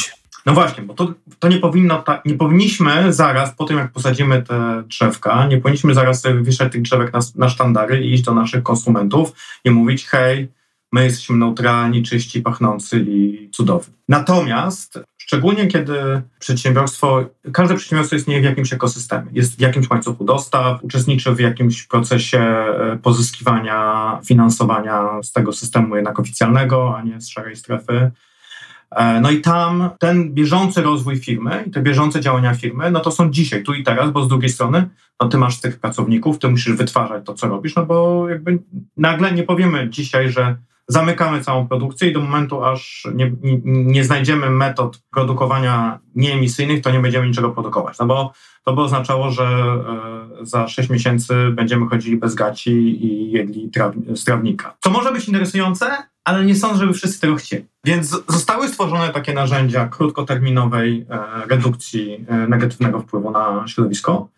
no właśnie, bo to, to nie powinno, ta, nie powinniśmy zaraz po tym, jak posadzimy te drzewka, nie powinniśmy zaraz sobie wywieszać tych drzewek na, na sztandary i iść do naszych konsumentów i mówić, hej, my jesteśmy neutralni, czyści, pachnący i cudowni. Natomiast szczególnie kiedy przedsiębiorstwo, każde przedsiębiorstwo istnieje w jakimś ekosystemie, jest w jakimś łańcuchu dostaw, uczestniczy w jakimś procesie e, pozyskiwania finansowania z tego systemu jednak oficjalnego, a nie z szarej strefy. E, no i tam ten bieżący rozwój firmy i te bieżące działania firmy, no to są dzisiaj, tu i teraz, bo z drugiej strony, no ty masz tych pracowników, ty musisz wytwarzać to, co robisz, no bo jakby nagle nie powiemy dzisiaj, że zamykamy całą produkcję i do momentu, aż nie, nie, nie, znajdziemy metod produkowania nieemisyjnych, to nie będziemy niczego produkować. No bo to by oznaczało, że e, za 6 miesięcy będziemy chodzili bez gaci i jedli z trawnika. Co może być interesujące, ale nie sądzę, żeby wszyscy tego chcieli. Więc zostały stworzone takie narzędzia krótkoterminowej e, redukcji e, negatywnego wpływu na środowisko.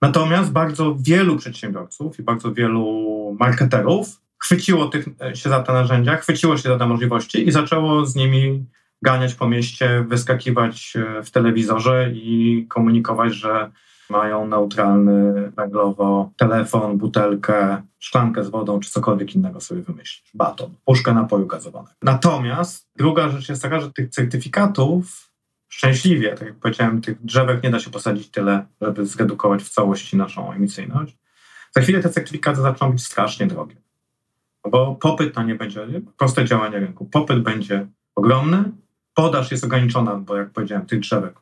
Natomiast bardzo wielu przedsiębiorców i bardzo wielu marketerów chwyciło tych, e, się za te narzędzia, chwyciło się za te możliwości i zaczęło z nimi ganiać po mieście, wyskakiwać e, w telewizorze i komunikować, że mają neutralny węglowo telefon, butelkę, szklankę z wodą czy cokolwiek innego sobie wymyślić. Baton, puszkę napoju gazowanego. Natomiast druga rzecz jest taka, że tych certyfikatów szczęśliwie, tak jak powiedziałem, tych drzewek nie da się posadzić tyle, żeby zredukować w całości naszą emisyjność. Za chwilę te certyfikaty zaczną być strasznie drogie bo popyt na nie będzie, proste działanie rynku. Popyt będzie ogromny, podaż jest ograniczona, bo jak powiedziałem, tych drzewek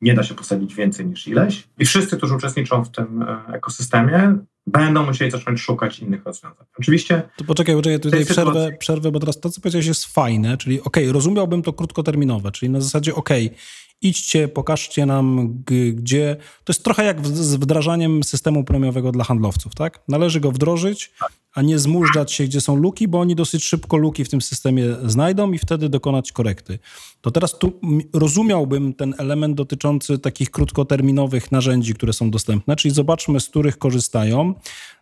nie da się posadzić więcej niż ileś. I wszyscy, którzy uczestniczą w tym e, ekosystemie, będą musieli zacząć szukać innych rozwiązań. Oczywiście. To poczekaj, poczekaj, tutaj przerwę, sytuacji... przerwę, bo teraz to, co powiedziałeś, jest fajne, czyli ok, rozumiałbym to krótkoterminowe, czyli na zasadzie ok, idźcie, pokażcie nam, gdzie. To jest trochę jak z wdrażaniem systemu premiowego dla handlowców, tak? Należy go wdrożyć, a nie zmużdżać się, gdzie są luki, bo oni dosyć szybko luki w tym systemie znajdą i wtedy dokonać korekty. To teraz tu rozumiałbym ten element dotyczący takich krótkoterminowych narzędzi, które są dostępne, czyli zobaczmy, z których korzystają,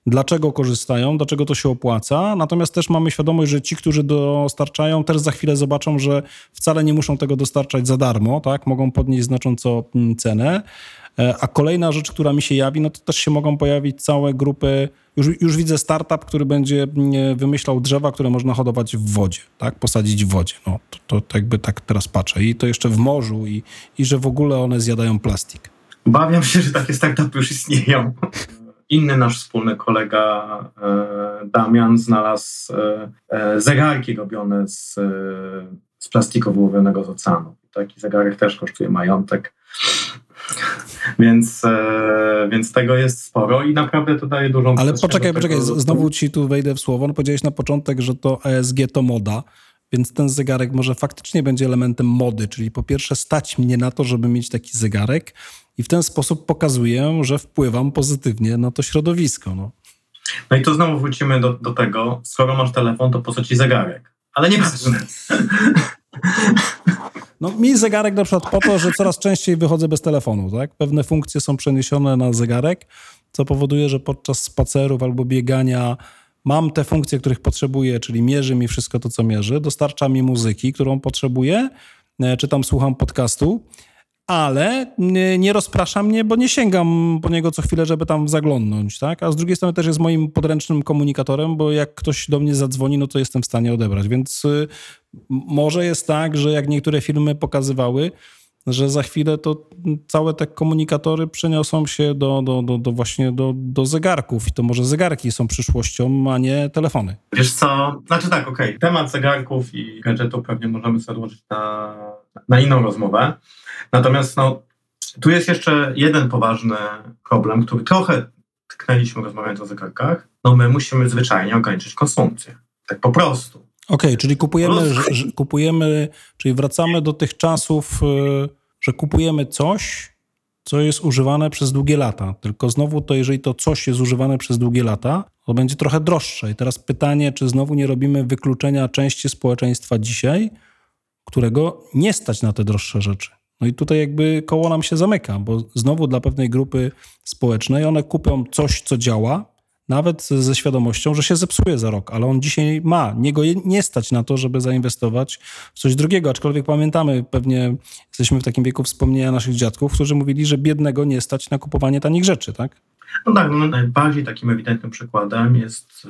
dlaczego korzystają, dlaczego to się opłaca. Natomiast też mamy świadomość, że ci, którzy dostarczają, też za chwilę zobaczą, że wcale nie muszą tego dostarczać za darmo, tak? Mogą podnieść znacząco cenę. E, a kolejna rzecz, która mi się jawi, no to też się mogą pojawić całe grupy. Już, już widzę startup, który będzie wymyślał drzewa, które można hodować w wodzie, tak? Posadzić w wodzie. No, to, to, jakby tak teraz patrzę. I to jeszcze w morzu i, i że w ogóle one zjadają plastik. Obawiam się, że takie startupy już istnieją. Inny nasz wspólny kolega e, Damian znalazł e, zegarki robione z, z plastiku wyłowionego z oceanu. Taki zegarek też kosztuje majątek. Więc, e, więc tego jest sporo i naprawdę to daje dużą Ale poczekaj, poczekaj, znowu ci tu wejdę w słowo. No powiedziałeś na początek, że to ESG to moda, więc ten zegarek może faktycznie będzie elementem mody, czyli po pierwsze stać mnie na to, żeby mieć taki zegarek i w ten sposób pokazuję, że wpływam pozytywnie na to środowisko. No, no i tu znowu wrócimy do, do tego, skoro masz telefon, to po co ci zegarek? Ale nie ważne. <laughs> No, mi zegarek na przykład po to, że coraz częściej wychodzę bez telefonu, tak? Pewne funkcje są przeniesione na zegarek, co powoduje, że podczas spacerów albo biegania mam te funkcje, których potrzebuję, czyli mierzy mi wszystko to, co mierzy, dostarcza mi muzyki, którą potrzebuję, e, czy tam słucham podcastu, ale nie, nie rozprasza mnie, bo nie sięgam po niego co chwilę, żeby tam zaglądnąć, tak? A z drugiej strony też jest moim podręcznym komunikatorem, bo jak ktoś do mnie zadzwoni, no to jestem w stanie odebrać. Więc y, może jest tak, że jak niektóre filmy pokazywały, że za chwilę to całe te komunikatory przeniosą się do, do, do, do właśnie do, do zegarków i to może zegarki są przyszłością, a nie telefony. Wiesz co, znaczy tak, okej, okay. temat zegarków i gadżetów pewnie możemy sobie odłożyć na, na inną rozmowę. Natomiast no, tu jest jeszcze jeden poważny problem, który trochę tknęliśmy rozmawiając o zegarkach. No my musimy zwyczajnie ograniczyć konsumpcję. Tak po prostu. Okej, czyli kupujemy, że, kupujemy, czyli wracamy do tych czasów, y, że kupujemy coś, co jest używane przez długie lata. Tylko znowu to, jeżeli to coś jest używane przez długie lata, to będzie trochę droższe. I teraz pytanie, czy znowu nie robimy wykluczenia części społeczeństwa dzisiaj, którego nie stać na te droższe rzeczy. No i tutaj jakby koło nam się zamyka, bo znowu dla pewnej grupy społecznej one kupią coś, co działa, nawet ze świadomością, że się zepsuje za rok, ale on dzisiaj ma. Nie go nie stać na to, żeby zainwestować w coś drugiego, aczkolwiek pamiętamy, pewnie jesteśmy w takim wieku wspomnienia naszych dziadków, którzy mówili, że biednego nie stać na kupowanie tanich rzeczy, tak? No tak, no najbardziej takim ewidentnym przykładem jest e,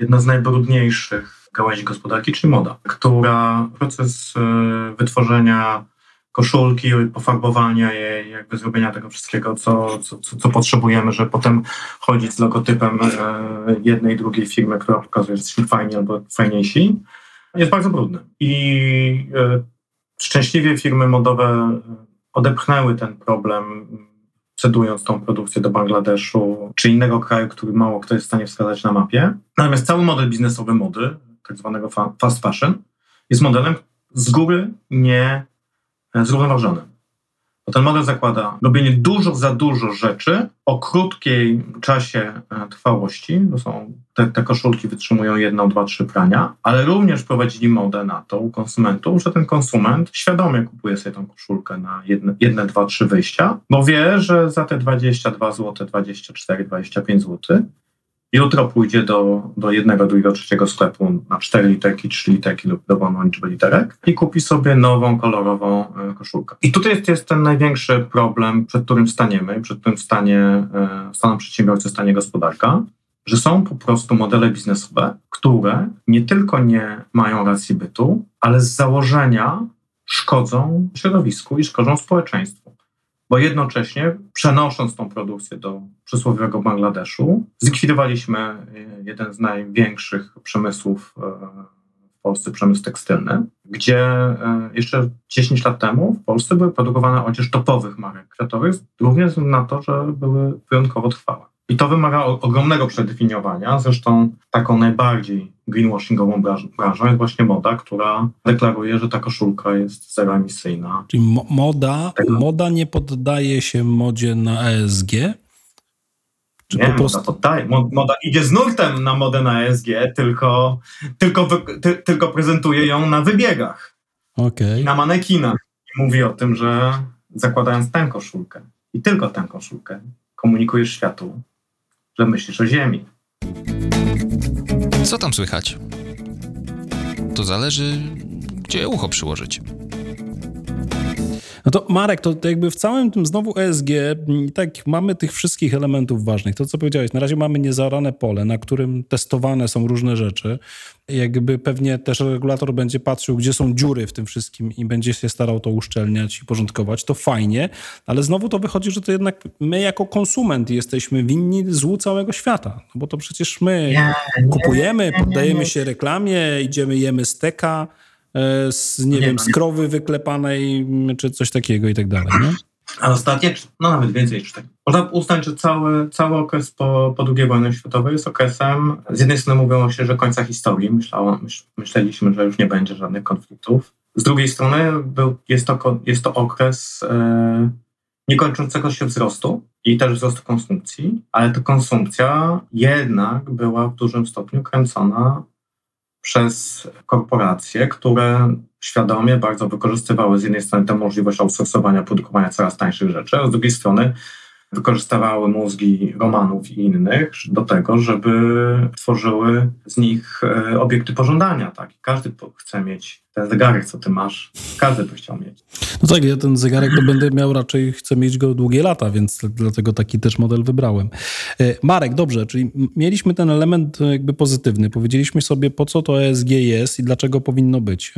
jedna z najbrudniejszych gałęzi gospodarki, czyli moda, która proces e, wytworzenia koszulki, pofarbowania jej, jakby zrobienia tego wszystkiego, co, co, co potrzebujemy, żeby potem chodzić z logotypem e, jednej, drugiej firmy, która pokazuje, że jesteśmy fajni albo fajniejsi, jest bardzo brudny. I szczęśliwie firmy modowe odepchnęły ten problem cedując tą produkcję do Bangladeszu czy innego kraju, który mało kto jest w stanie wskazać na mapie. Natomiast cały model biznesowy mody, tak zwanego fast fashion, jest modelem z góry nie e, zrównoważonym. Bo ten model zakłada robienie dużo za dużo rzeczy o krótkiej czasie e, trwałości. To są, te, te koszulki wytrzymują jedno, dwa, trzy prania, ale również prowadzili modę na to u konsumentów, że ten konsument świadomie kupuje sobie tą koszulkę na jedne, jedne dwa, trzy wyjścia, bo wie, że za te 22 zł, 24, 25 zł jutro pójdzie do, do jednego, drugiego, trzeciego sklepu na 4 literki, 3 literki lub dowolną liczbę literek i kupi sobie nową, kolorową e, koszulkę. I tutaj jest, jest ten największy problem, przed którym staniemy, przed którym stanie, e, staną przedsiębiorcy, stanie gospodarka, że są po prostu modele biznesowe, które nie tylko nie mają racji bytu, ale z założenia szkodzą środowisku i szkodzą społeczeństwu bo jednocześnie przenosząc tą produkcję do przysłowiowego Bangladeszu, zlikwidowaliśmy e, jeden z największych przemysłów e, w Polsce, przemysł tekstylny, gdzie e, jeszcze 10 lat temu w Polsce były produkowane odzież topowych marek kwiatowych, również na to, że były wyjątkowo trwałe. I to wymaga ogromnego przedefiniowania. Zresztą taką najbardziej greenwashingową branżą jest właśnie moda, która deklaruje, że ta koszulka jest zeroemisyjna. Czyli mo moda, moda nie poddaje się modzie na ESG? Czy nie, po prostu... moda, poddaje. moda idzie z nurtem na modę na ESG, tylko, tylko, ty, tylko prezentuje ją na wybiegach. Okay. Na manekinach. I mówi o tym, że zakładając tę koszulkę i tylko tę koszulkę, komunikujesz światu, że myślisz o Ziemi. Co tam słychać? To zależy, gdzie ucho przyłożyć. No to Marek, to, to, jakby w całym tym znowu ESG tak mamy tych wszystkich elementów ważnych. To, co powiedziałeś, na razie mamy niezarane pole, na którym testowane są różne rzeczy. Jakby pewnie też regulator będzie patrzył, gdzie są dziury w tym wszystkim i będzie się starał to uszczelniać i porządkować. To fajnie, ale znowu to wychodzi, że to jednak my jako konsument jesteśmy winni złu całego świata. No bo to przecież my kupujemy, poddajemy się reklamie, idziemy, jemy steka, z, nie, nie wiem, z krowy wyklepanej, czy coś takiego i tak dalej, nie? A ostatnie, no nawet więcej niż tak. Można uznać, że cały, cały okres po, po II wojnie światowej jest okresem, z jednej strony mówią się, że końca historii, Myślałem, myśl, myśleliśmy, że już nie będzie żadnych konfliktów. Z drugiej strony był, jest, to, jest to okres e, niekończącego się wzrostu i też wzrostu konsumpcji, ale ta konsumpcja jednak była w dużym stopniu kręcona przez korporacje, które świadomie bardzo wykorzystywały z jednej strony tę możliwość outsourcowania, produkowania coraz tańszych rzeczy, a z drugiej strony wykorzystywały mózgi Romanów i innych do tego, żeby tworzyły z nich e, obiekty pożądania. Tak? każdy chce mieć ten zegarek, co ty masz. Każdy by chciał mieć. No tak, ja ten zegarek to będę miał raczej, chcę mieć go długie lata, więc dlatego taki też model wybrałem. E, Marek, dobrze, czyli mieliśmy ten element jakby pozytywny. Powiedzieliśmy sobie, po co to ESG jest i dlaczego powinno być.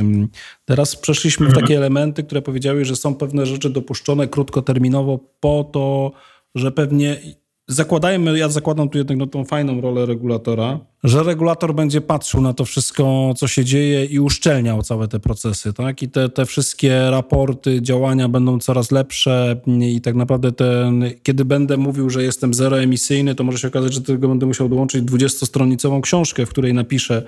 Teraz przeszliśmy w mhm. takie elementy, które powiedziały, że są pewne rzeczy dopuszczone krótkoterminowo po to, że pewnie zakładajmy, ja zakładam tu jednak no, tą fajną rolę regulatora, że regulator będzie patrzył na to wszystko, co się dzieje i uszczelniał całe te procesy, tak? I te, te wszystkie raporty, działania będą coraz lepsze i tak naprawdę ten, kiedy będę mówił, że jestem zeroemisyjny, to może się okazać, że do tego będę musiał dołączyć 20-stronicową książkę, w której napiszę,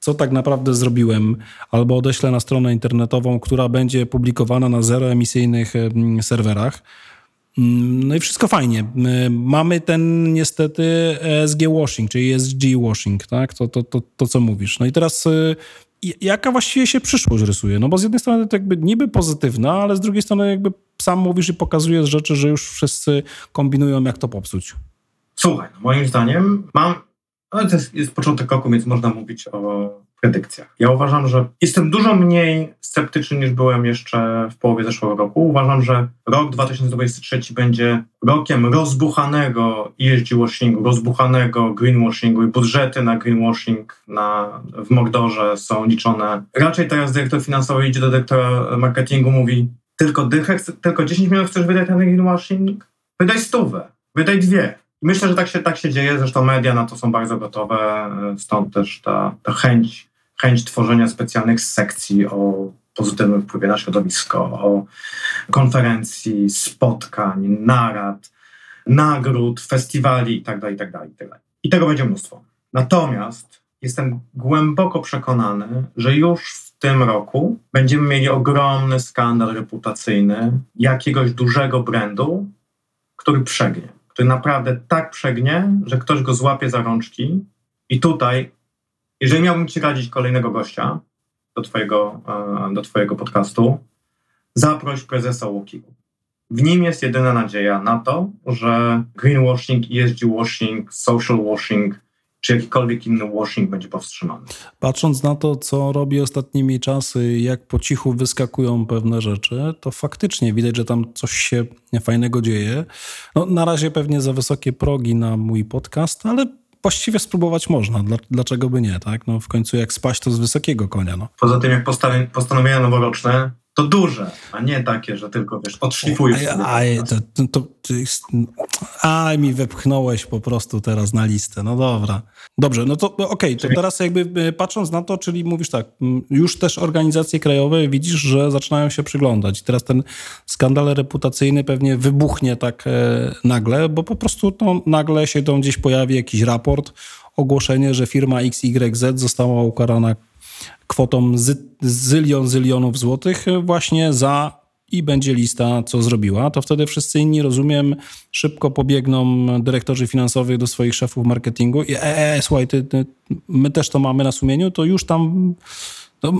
co tak naprawdę zrobiłem, albo odeślę na stronę internetową, która będzie publikowana na zeroemisyjnych em, serwerach. Mm, No i wszystko fajnie. My Mamy ten niestety ESG washing, czyli ESG washing, tak? To, to, to, to co mówisz. No i teraz y, jaka właściwie się przyszłość rysuje? No bo z jednej strony to jakby niby pozytywna, ale z drugiej strony jakby sam mówisz i pokazujesz rzeczy, że już wszyscy kombinują jak to popsuć. Słuchaj, no moim zdaniem mam. Ale to jest, jest początek roku, więc można mówić o predykcjach. Ja uważam, że jestem dużo mniej sceptyczny niż byłem jeszcze w połowie zeszłego roku. Uważam, że rok 2023 będzie rokiem rozbuchanego ESG washingu, rozbuchanego greenwashingu i budżety na greenwashing na, w Mordorze są liczone. Raczej teraz dyrektor finansowy idzie do dyrektora marketingu, mówi tylko dychę, tylko 10 milionów chcesz wydać na ten greenwashing? Wydaj stówę, wydaj dwie. Myślę, że tak się, tak się dzieje, zresztą media na to są bardzo gotowe, stąd też ta, ta chęć, chęć tworzenia specjalnych sekcji o pozytywnym wpływie na środowisko, o konferencji, spotkań, narad, nagród, festiwali itd., itd., itd. I tego będzie mnóstwo. Natomiast jestem głęboko przekonany, że już w tym roku będziemy mieli ogromny skandal reputacyjny jakiegoś dużego brandu, który przegnie. Który naprawdę tak przegnie, że ktoś go złapie za rączki. I tutaj, jeżeli miałbym ci radzić kolejnego gościa do twojego, e, do twojego podcastu, zaproś prezesa Łokigu. W nim jest jedyna nadzieja na to, że greenwashing, ESG washing, social washing, czy jakikolwiek inny washing będzie powstrzymany. Patrząc na to, co robi ostatnimi czasy, jak po cichu wyskakują pewne rzeczy, to faktycznie widać, że tam coś się fajnego dzieje. No, na razie pewnie za wysokie progi na mój podcast, ale właściwie spróbować można. Dla, dlaczego by nie, tak? No, w końcu jak spaść, to z wysokiego konia, no. Poza tym, jak postanowienia noworoczne, to duże, a nie takie, że tylko, wiesz, odszlifujesz ten to, to, to, mi wepchnąłeś po prostu teraz na listę. No dobra. Dobrze, no to no okej, to teraz jakby y, patrząc na to, czyli mówisz tak, już też organizacje krajowe widzisz, że zaczynają się przyglądać. Teraz ten skandal reputacyjny pewnie wybuchnie tak e, nagle, bo po prostu to nagle się tam gdzieś pojawi jakiś raport, ogłoszenie, że firma XYZ została ukarana kwotą zy, zylion, zylionów złotych właśnie za i będzie lista, co zrobiła, to wtedy wszyscy inni, rozumiem, szybko pobiegną dyrektorzy finansowi do swoich szefów marketingu. I e, e, słuchaj, ty, ty, my też to mamy na sumieniu, to już tam no,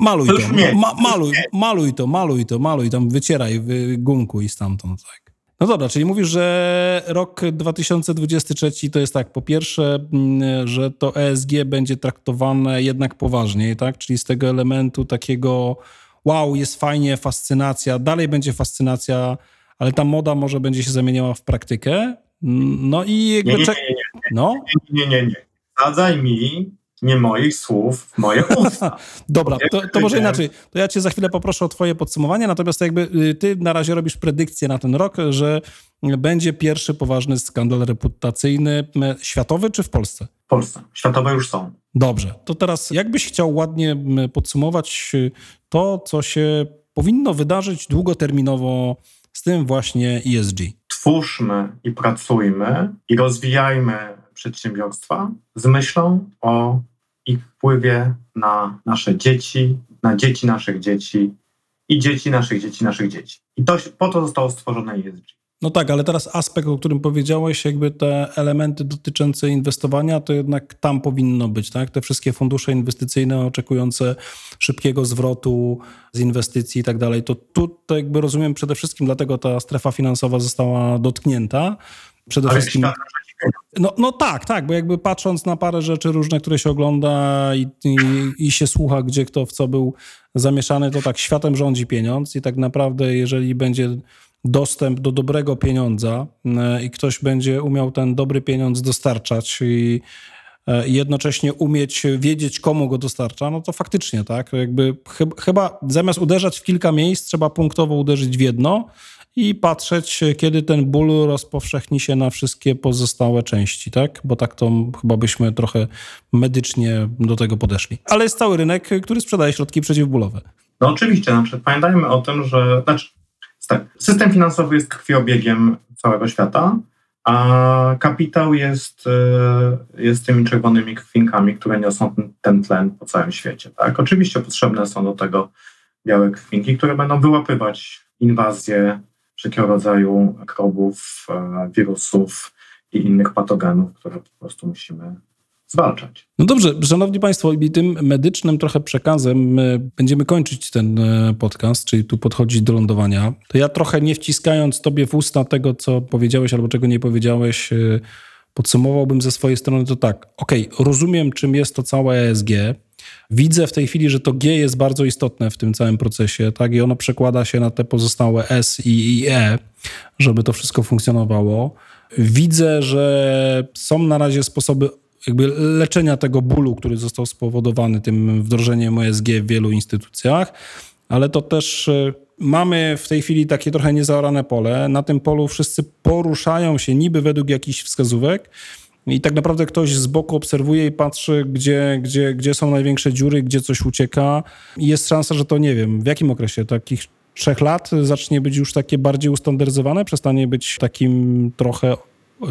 maluj To to, ma, maluj, maluj to, maluj to, maluj, tam wycieraj, wy, gumkuj stamtąd, tak. No dobra, czyli mówisz, że rok 2023 to jest tak, po pierwsze, mm, że to ESG będzie traktowane jednak poważniej, tak? Czyli z tego elementu takiego wow, jest fajnie, fascynacja, dalej będzie fascynacja, ale ta moda może będzie się zamieniała w praktykę. Mm, No i jakby... Nie, nie, nie, nie, No, nie, nie, nie. Wsadzaj mi nie moich słów moje <laughs> usta. Dobra, to, to może inaczej. To ja cię za chwilę poproszę o twoje podsumowanie, natomiast jakby y, ty na razie robisz predykcję na ten rok, że będzie pierwszy poważny skandal reputacyjny światowy czy w Polsce? W Polsce. Światowe już są. Dobrze, to teraz jakbyś chciał ładnie podsumować y, to, co się powinno wydarzyć długoterminowo z tym właśnie ESG? Twórzmy i pracujmy i rozwijajmy przedsiębiorstwa z myślą o ich wpływie na nasze dzieci, na dzieci naszych dzieci i dzieci naszych dzieci naszych dzieci. I to, po to zostało stworzone ESG. No tak, ale teraz aspekt, o którym powiedziałeś, jakby te elementy dotyczące inwestowania, to jednak tam powinno być, tak? Te wszystkie fundusze inwestycyjne oczekujące szybkiego zwrotu z inwestycji i tak dalej, to tu to jakby rozumiem przede wszystkim, dlatego ta strefa finansowa została dotknięta. Przede Ale wszystkim. świat No, no tak, tak, bo jakby patrząc na parę rzeczy różne, które się ogląda i, i, i się słucha, gdzie kto w co był zamieszany, to tak, światem rządzi pieniądz i tak naprawdę, jeżeli będzie dostęp do dobrego pieniądza e, i ktoś będzie umiał ten dobry pieniądz dostarczać i e, i jednocześnie umieć wiedzieć, komu go dostarcza, no to faktycznie, tak, jakby chyb- chyba zamiast uderzać w kilka miejsc, trzeba punktowo uderzyć w jedno i patrzeć, kiedy ten ból rozpowszechni się na wszystkie pozostałe części, tak? Bo tak to chyba byśmy trochę medycznie do tego podeszli. Ale jest cały rynek, który sprzedaje środki przeciwbólowe. No oczywiście, znaczy pamiętajmy o tym, że znaczy, tak, system finansowy jest krwiobiegiem całego świata, a kapitał jest, e, jest tymi czerwonymi krwinkami, które niosą ten, ten tlen po całym świecie. Tak? Oczywiście potrzebne są do tego białe krwinki, które będą wyłapywać inwazję wszelkiego rodzaju mikrobów, e, wirusów i innych patogenów, które po prostu musimy zwalczać. No dobrze, szanowni państwo, i tym medycznym trochę przekazem będziemy kończyć ten e, podcast, czyli tu podchodzić do lądowania. To ja trochę nie wciskając tobie w usta tego, co powiedziałeś albo czego nie powiedziałeś, e, podsumowałbym ze swojej strony to tak. Okej, okay, rozumiem, czym jest to całe ESG. Widzę w tej chwili, że to G jest bardzo istotne w tym całym procesie, tak? I ono przekłada się na te pozostałe S i E, żeby to wszystko funkcjonowało. Widzę, że są na razie sposoby jakby leczenia tego bólu, który został spowodowany tym wdrożeniem OSG w wielu instytucjach, ale to też e, mamy w tej chwili takie trochę niezaorane pole. Na tym polu wszyscy poruszają się niby według jakichś wskazówek, i tak naprawdę ktoś z boku obserwuje i patrzy, gdzie, gdzie, gdzie są największe dziury, gdzie coś ucieka. I jest szansa, że to nie wiem, w jakim okresie, takich trzech lat zacznie być już takie bardziej ustandaryzowane, przestanie być takim trochę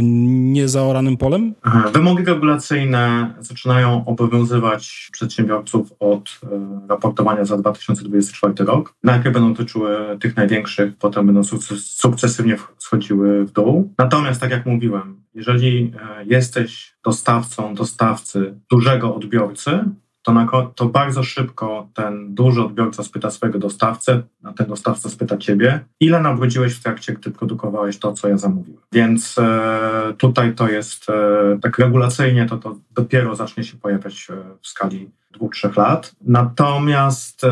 niezaoranym polem? Wymogi regulacyjne zaczynają obowiązywać przedsiębiorców od e, raportowania za 2024 rok. Najpierw będą dotyczyły tych największych, potem będą sukcesywnie schodziły w dół. Natomiast, tak jak mówiłem, jeżeli e, jesteś dostawcą, dostawcy dużego odbiorcy, to, na, to bardzo szybko ten duży odbiorca spyta swojego dostawcę, a ten dostawca spyta ciebie, ile nabrudziłeś w trakcie, gdy produkowałeś to, co ja zamówiłem. Więc e, tutaj to jest e, tak regulacyjnie, to, to dopiero zacznie się pojawiać e, w skali dwóch, trzech lat. Natomiast e,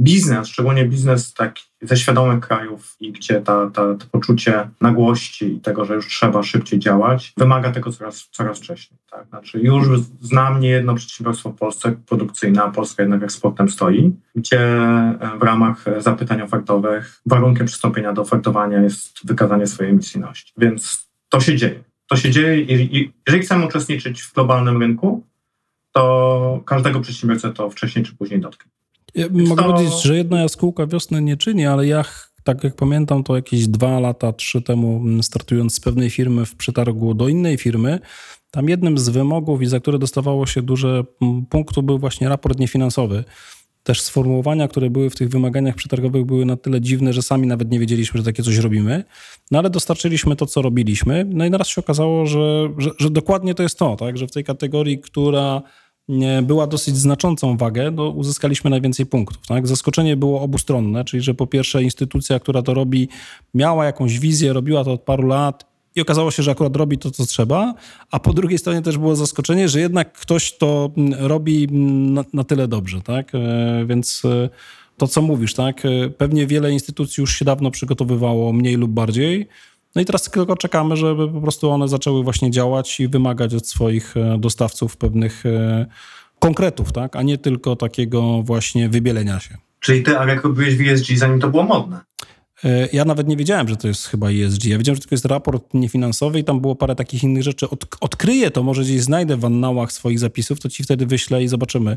biznes, szczególnie biznes taki ze świadomych krajów i gdzie ta, ta, to poczucie nagłości i tego, że już trzeba szybciej działać, wymaga tego coraz, coraz wcześniej. Tak? Znaczy już znam nie jedno przedsiębiorstwo w Polsce produkcyjne, a Polska jednak eksportem stoi, gdzie e, w ramach zapytań ofertowych warunkiem przystąpienia do ofertowania jest wykazanie swojej emisyjności. Więc to się dzieje. To się dzieje i jeżeli chcemy uczestniczyć w globalnym rynku, to każdego przedsiębiorcę to wcześniej czy później dotknie. Ja mogę to... powiedzieć, że jedna jaskółka wiosny nie czyni, ale ja tak jak pamiętam, to jakieś dwa lata, trzy temu mm, startując z pewnej firmy w przetargu do innej firmy, tam jednym z wymogów i za które dostawało się duże mm, punktu był właśnie raport niefinansowy. Też sformułowania, które były w tych wymaganiach przetargowych były na tyle dziwne, że sami nawet nie wiedzieliśmy, że takie coś robimy. No ale dostarczyliśmy to, co robiliśmy. No i naraz się okazało, że, że, że dokładnie to jest to, tak? że w tej kategorii, która była dosyć znaczącą wagę, no uzyskaliśmy najwięcej punktów. Tak? Zaskoczenie było obustronne, czyli że po pierwsze instytucja, która to robi, miała jakąś wizję, robiła to od paru lat i okazało się, że akurat robi to, co trzeba, a po drugiej stronie też było zaskoczenie, że jednak ktoś to robi na, na tyle dobrze. Tak? E, więc e, to, co mówisz, tak? E, pewnie wiele instytucji już się dawno przygotowywało, mniej lub bardziej, no i teraz tylko czekamy, żeby po prostu one zaczęły właśnie działać i wymagać od swoich e, dostawców pewnych e, konkretów, tak? a nie tylko takiego właśnie wybielenia się. Czyli ty, Arek, robiłeś w ESG zanim to było modne? E, ja nawet nie wiedziałem, że to jest chyba ESG. Ja wiedziałem, że to jest raport niefinansowy i tam było parę takich innych rzeczy. Od, odkryję to, może gdzieś znajdę w annałach swoich zapisów, to ci wtedy wyślę i zobaczymy,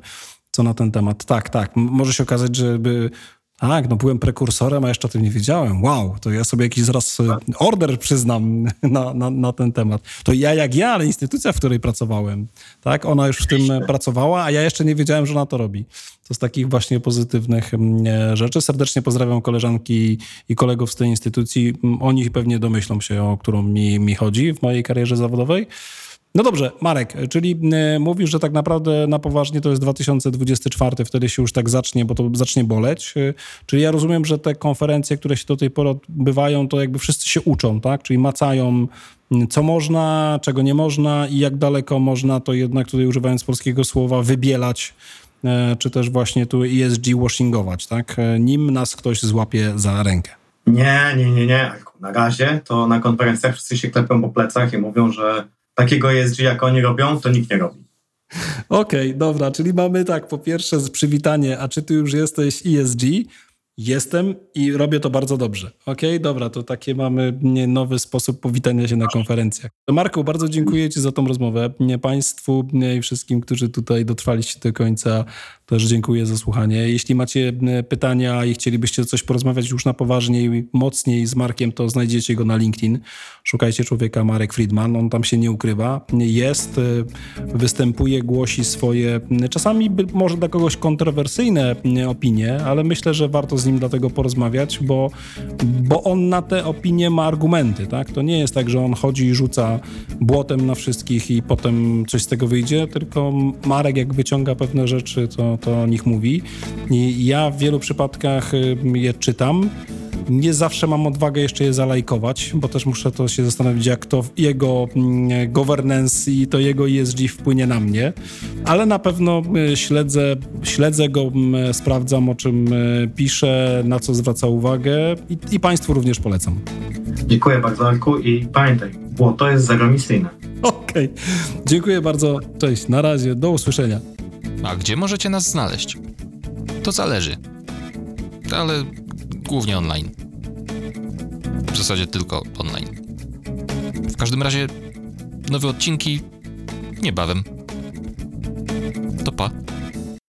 co na ten temat. Tak, tak. Może się okazać, że tak, no byłem prekursorem, a jeszcze o tym nie wiedziałem. Wow, to ja sobie jakiś zaraz e, order przyznam <laughs> na, na, na, ten temat. To ja jak ja, ale instytucja, w której pracowałem, tak, ona już w tym pracowała, a ja jeszcze nie wiedziałem, że ona to robi. To z takich właśnie pozytywnych mm, e, rzeczy. Serdecznie pozdrawiam koleżanki i kolegów z tej instytucji. O nich pewnie domyślą się, o którą mi, mi chodzi w mojej karierze zawodowej. No dobrze, Marek, czyli y, mówisz, że tak naprawdę na poważnie to jest 2024, wtedy się już tak zacznie, bo to zacznie boleć. Y, czyli ja rozumiem, że te konferencje, które się do tej pory odbywają, to jakby wszyscy się uczą, tak? Czyli macają, co można, czego nie można i jak daleko można to jednak tutaj używając polskiego słowa wybielać, czy też właśnie tu ESG washingować, tak? Nim nas ktoś złapie za rękę. Nie, nie, nie, nie. Na razie to na konferencjach wszyscy się klepią po plecach i mówią, że takiego ESG, jak oni robią, to nikt nie robi. Okej, okay, dobra, czyli mamy tak, po pierwsze przywitanie, a czy ty już jesteś ESG? Jestem i robię to bardzo dobrze. Okej, dobra, to takie mamy nowy sposób powitania się na konferencjach. Marku, bardzo dziękuję Ci za tą rozmowę. Państwu i wszystkim, którzy tutaj dotrwaliście do końca, też dziękuję za słuchanie. Jeśli macie e, pytania i chcielibyście coś porozmawiać już na poważniej, mocniej z Markiem, to znajdziecie go na LinkedIn. Szukajcie człowieka Marek Friedman, on tam się nie ukrywa. Jest, e, występuje, głosi swoje, czasami może dla kogoś kontrowersyjne opinie, ale myślę, że warto z nim dlatego porozmawiać, bo, bo on na te opinie ma argumenty. Tak? To nie jest tak, że on chodzi i rzuca błotem na wszystkich i potem coś z tego wyjdzie, tylko Marek jak wyciąga pewne rzeczy, to, to o nich mówi. I ja w wielu przypadkach y, je czytam. Nie zawsze mam odwagę jeszcze je zalajkować, bo też muszę to się zastanowić, jak to jego mm, governance i to jego ESG wpłynie na mnie. Ale na pewno y, śledzę, śledzę go, sprawdzam o czym y, pisze, na co zwraca uwagę i, i Państwu również polecam. Dziękuję bardzo, Arku, i pamiętaj, błoto jest zeroemisyjne. Okej, dziękuję bardzo. Cześć, na razie, do usłyszenia. A gdzie możecie nas znaleźć? To zależy. Ale głównie online. W zasadzie tylko online. W każdym razie nowe odcinki niebawem. To pa.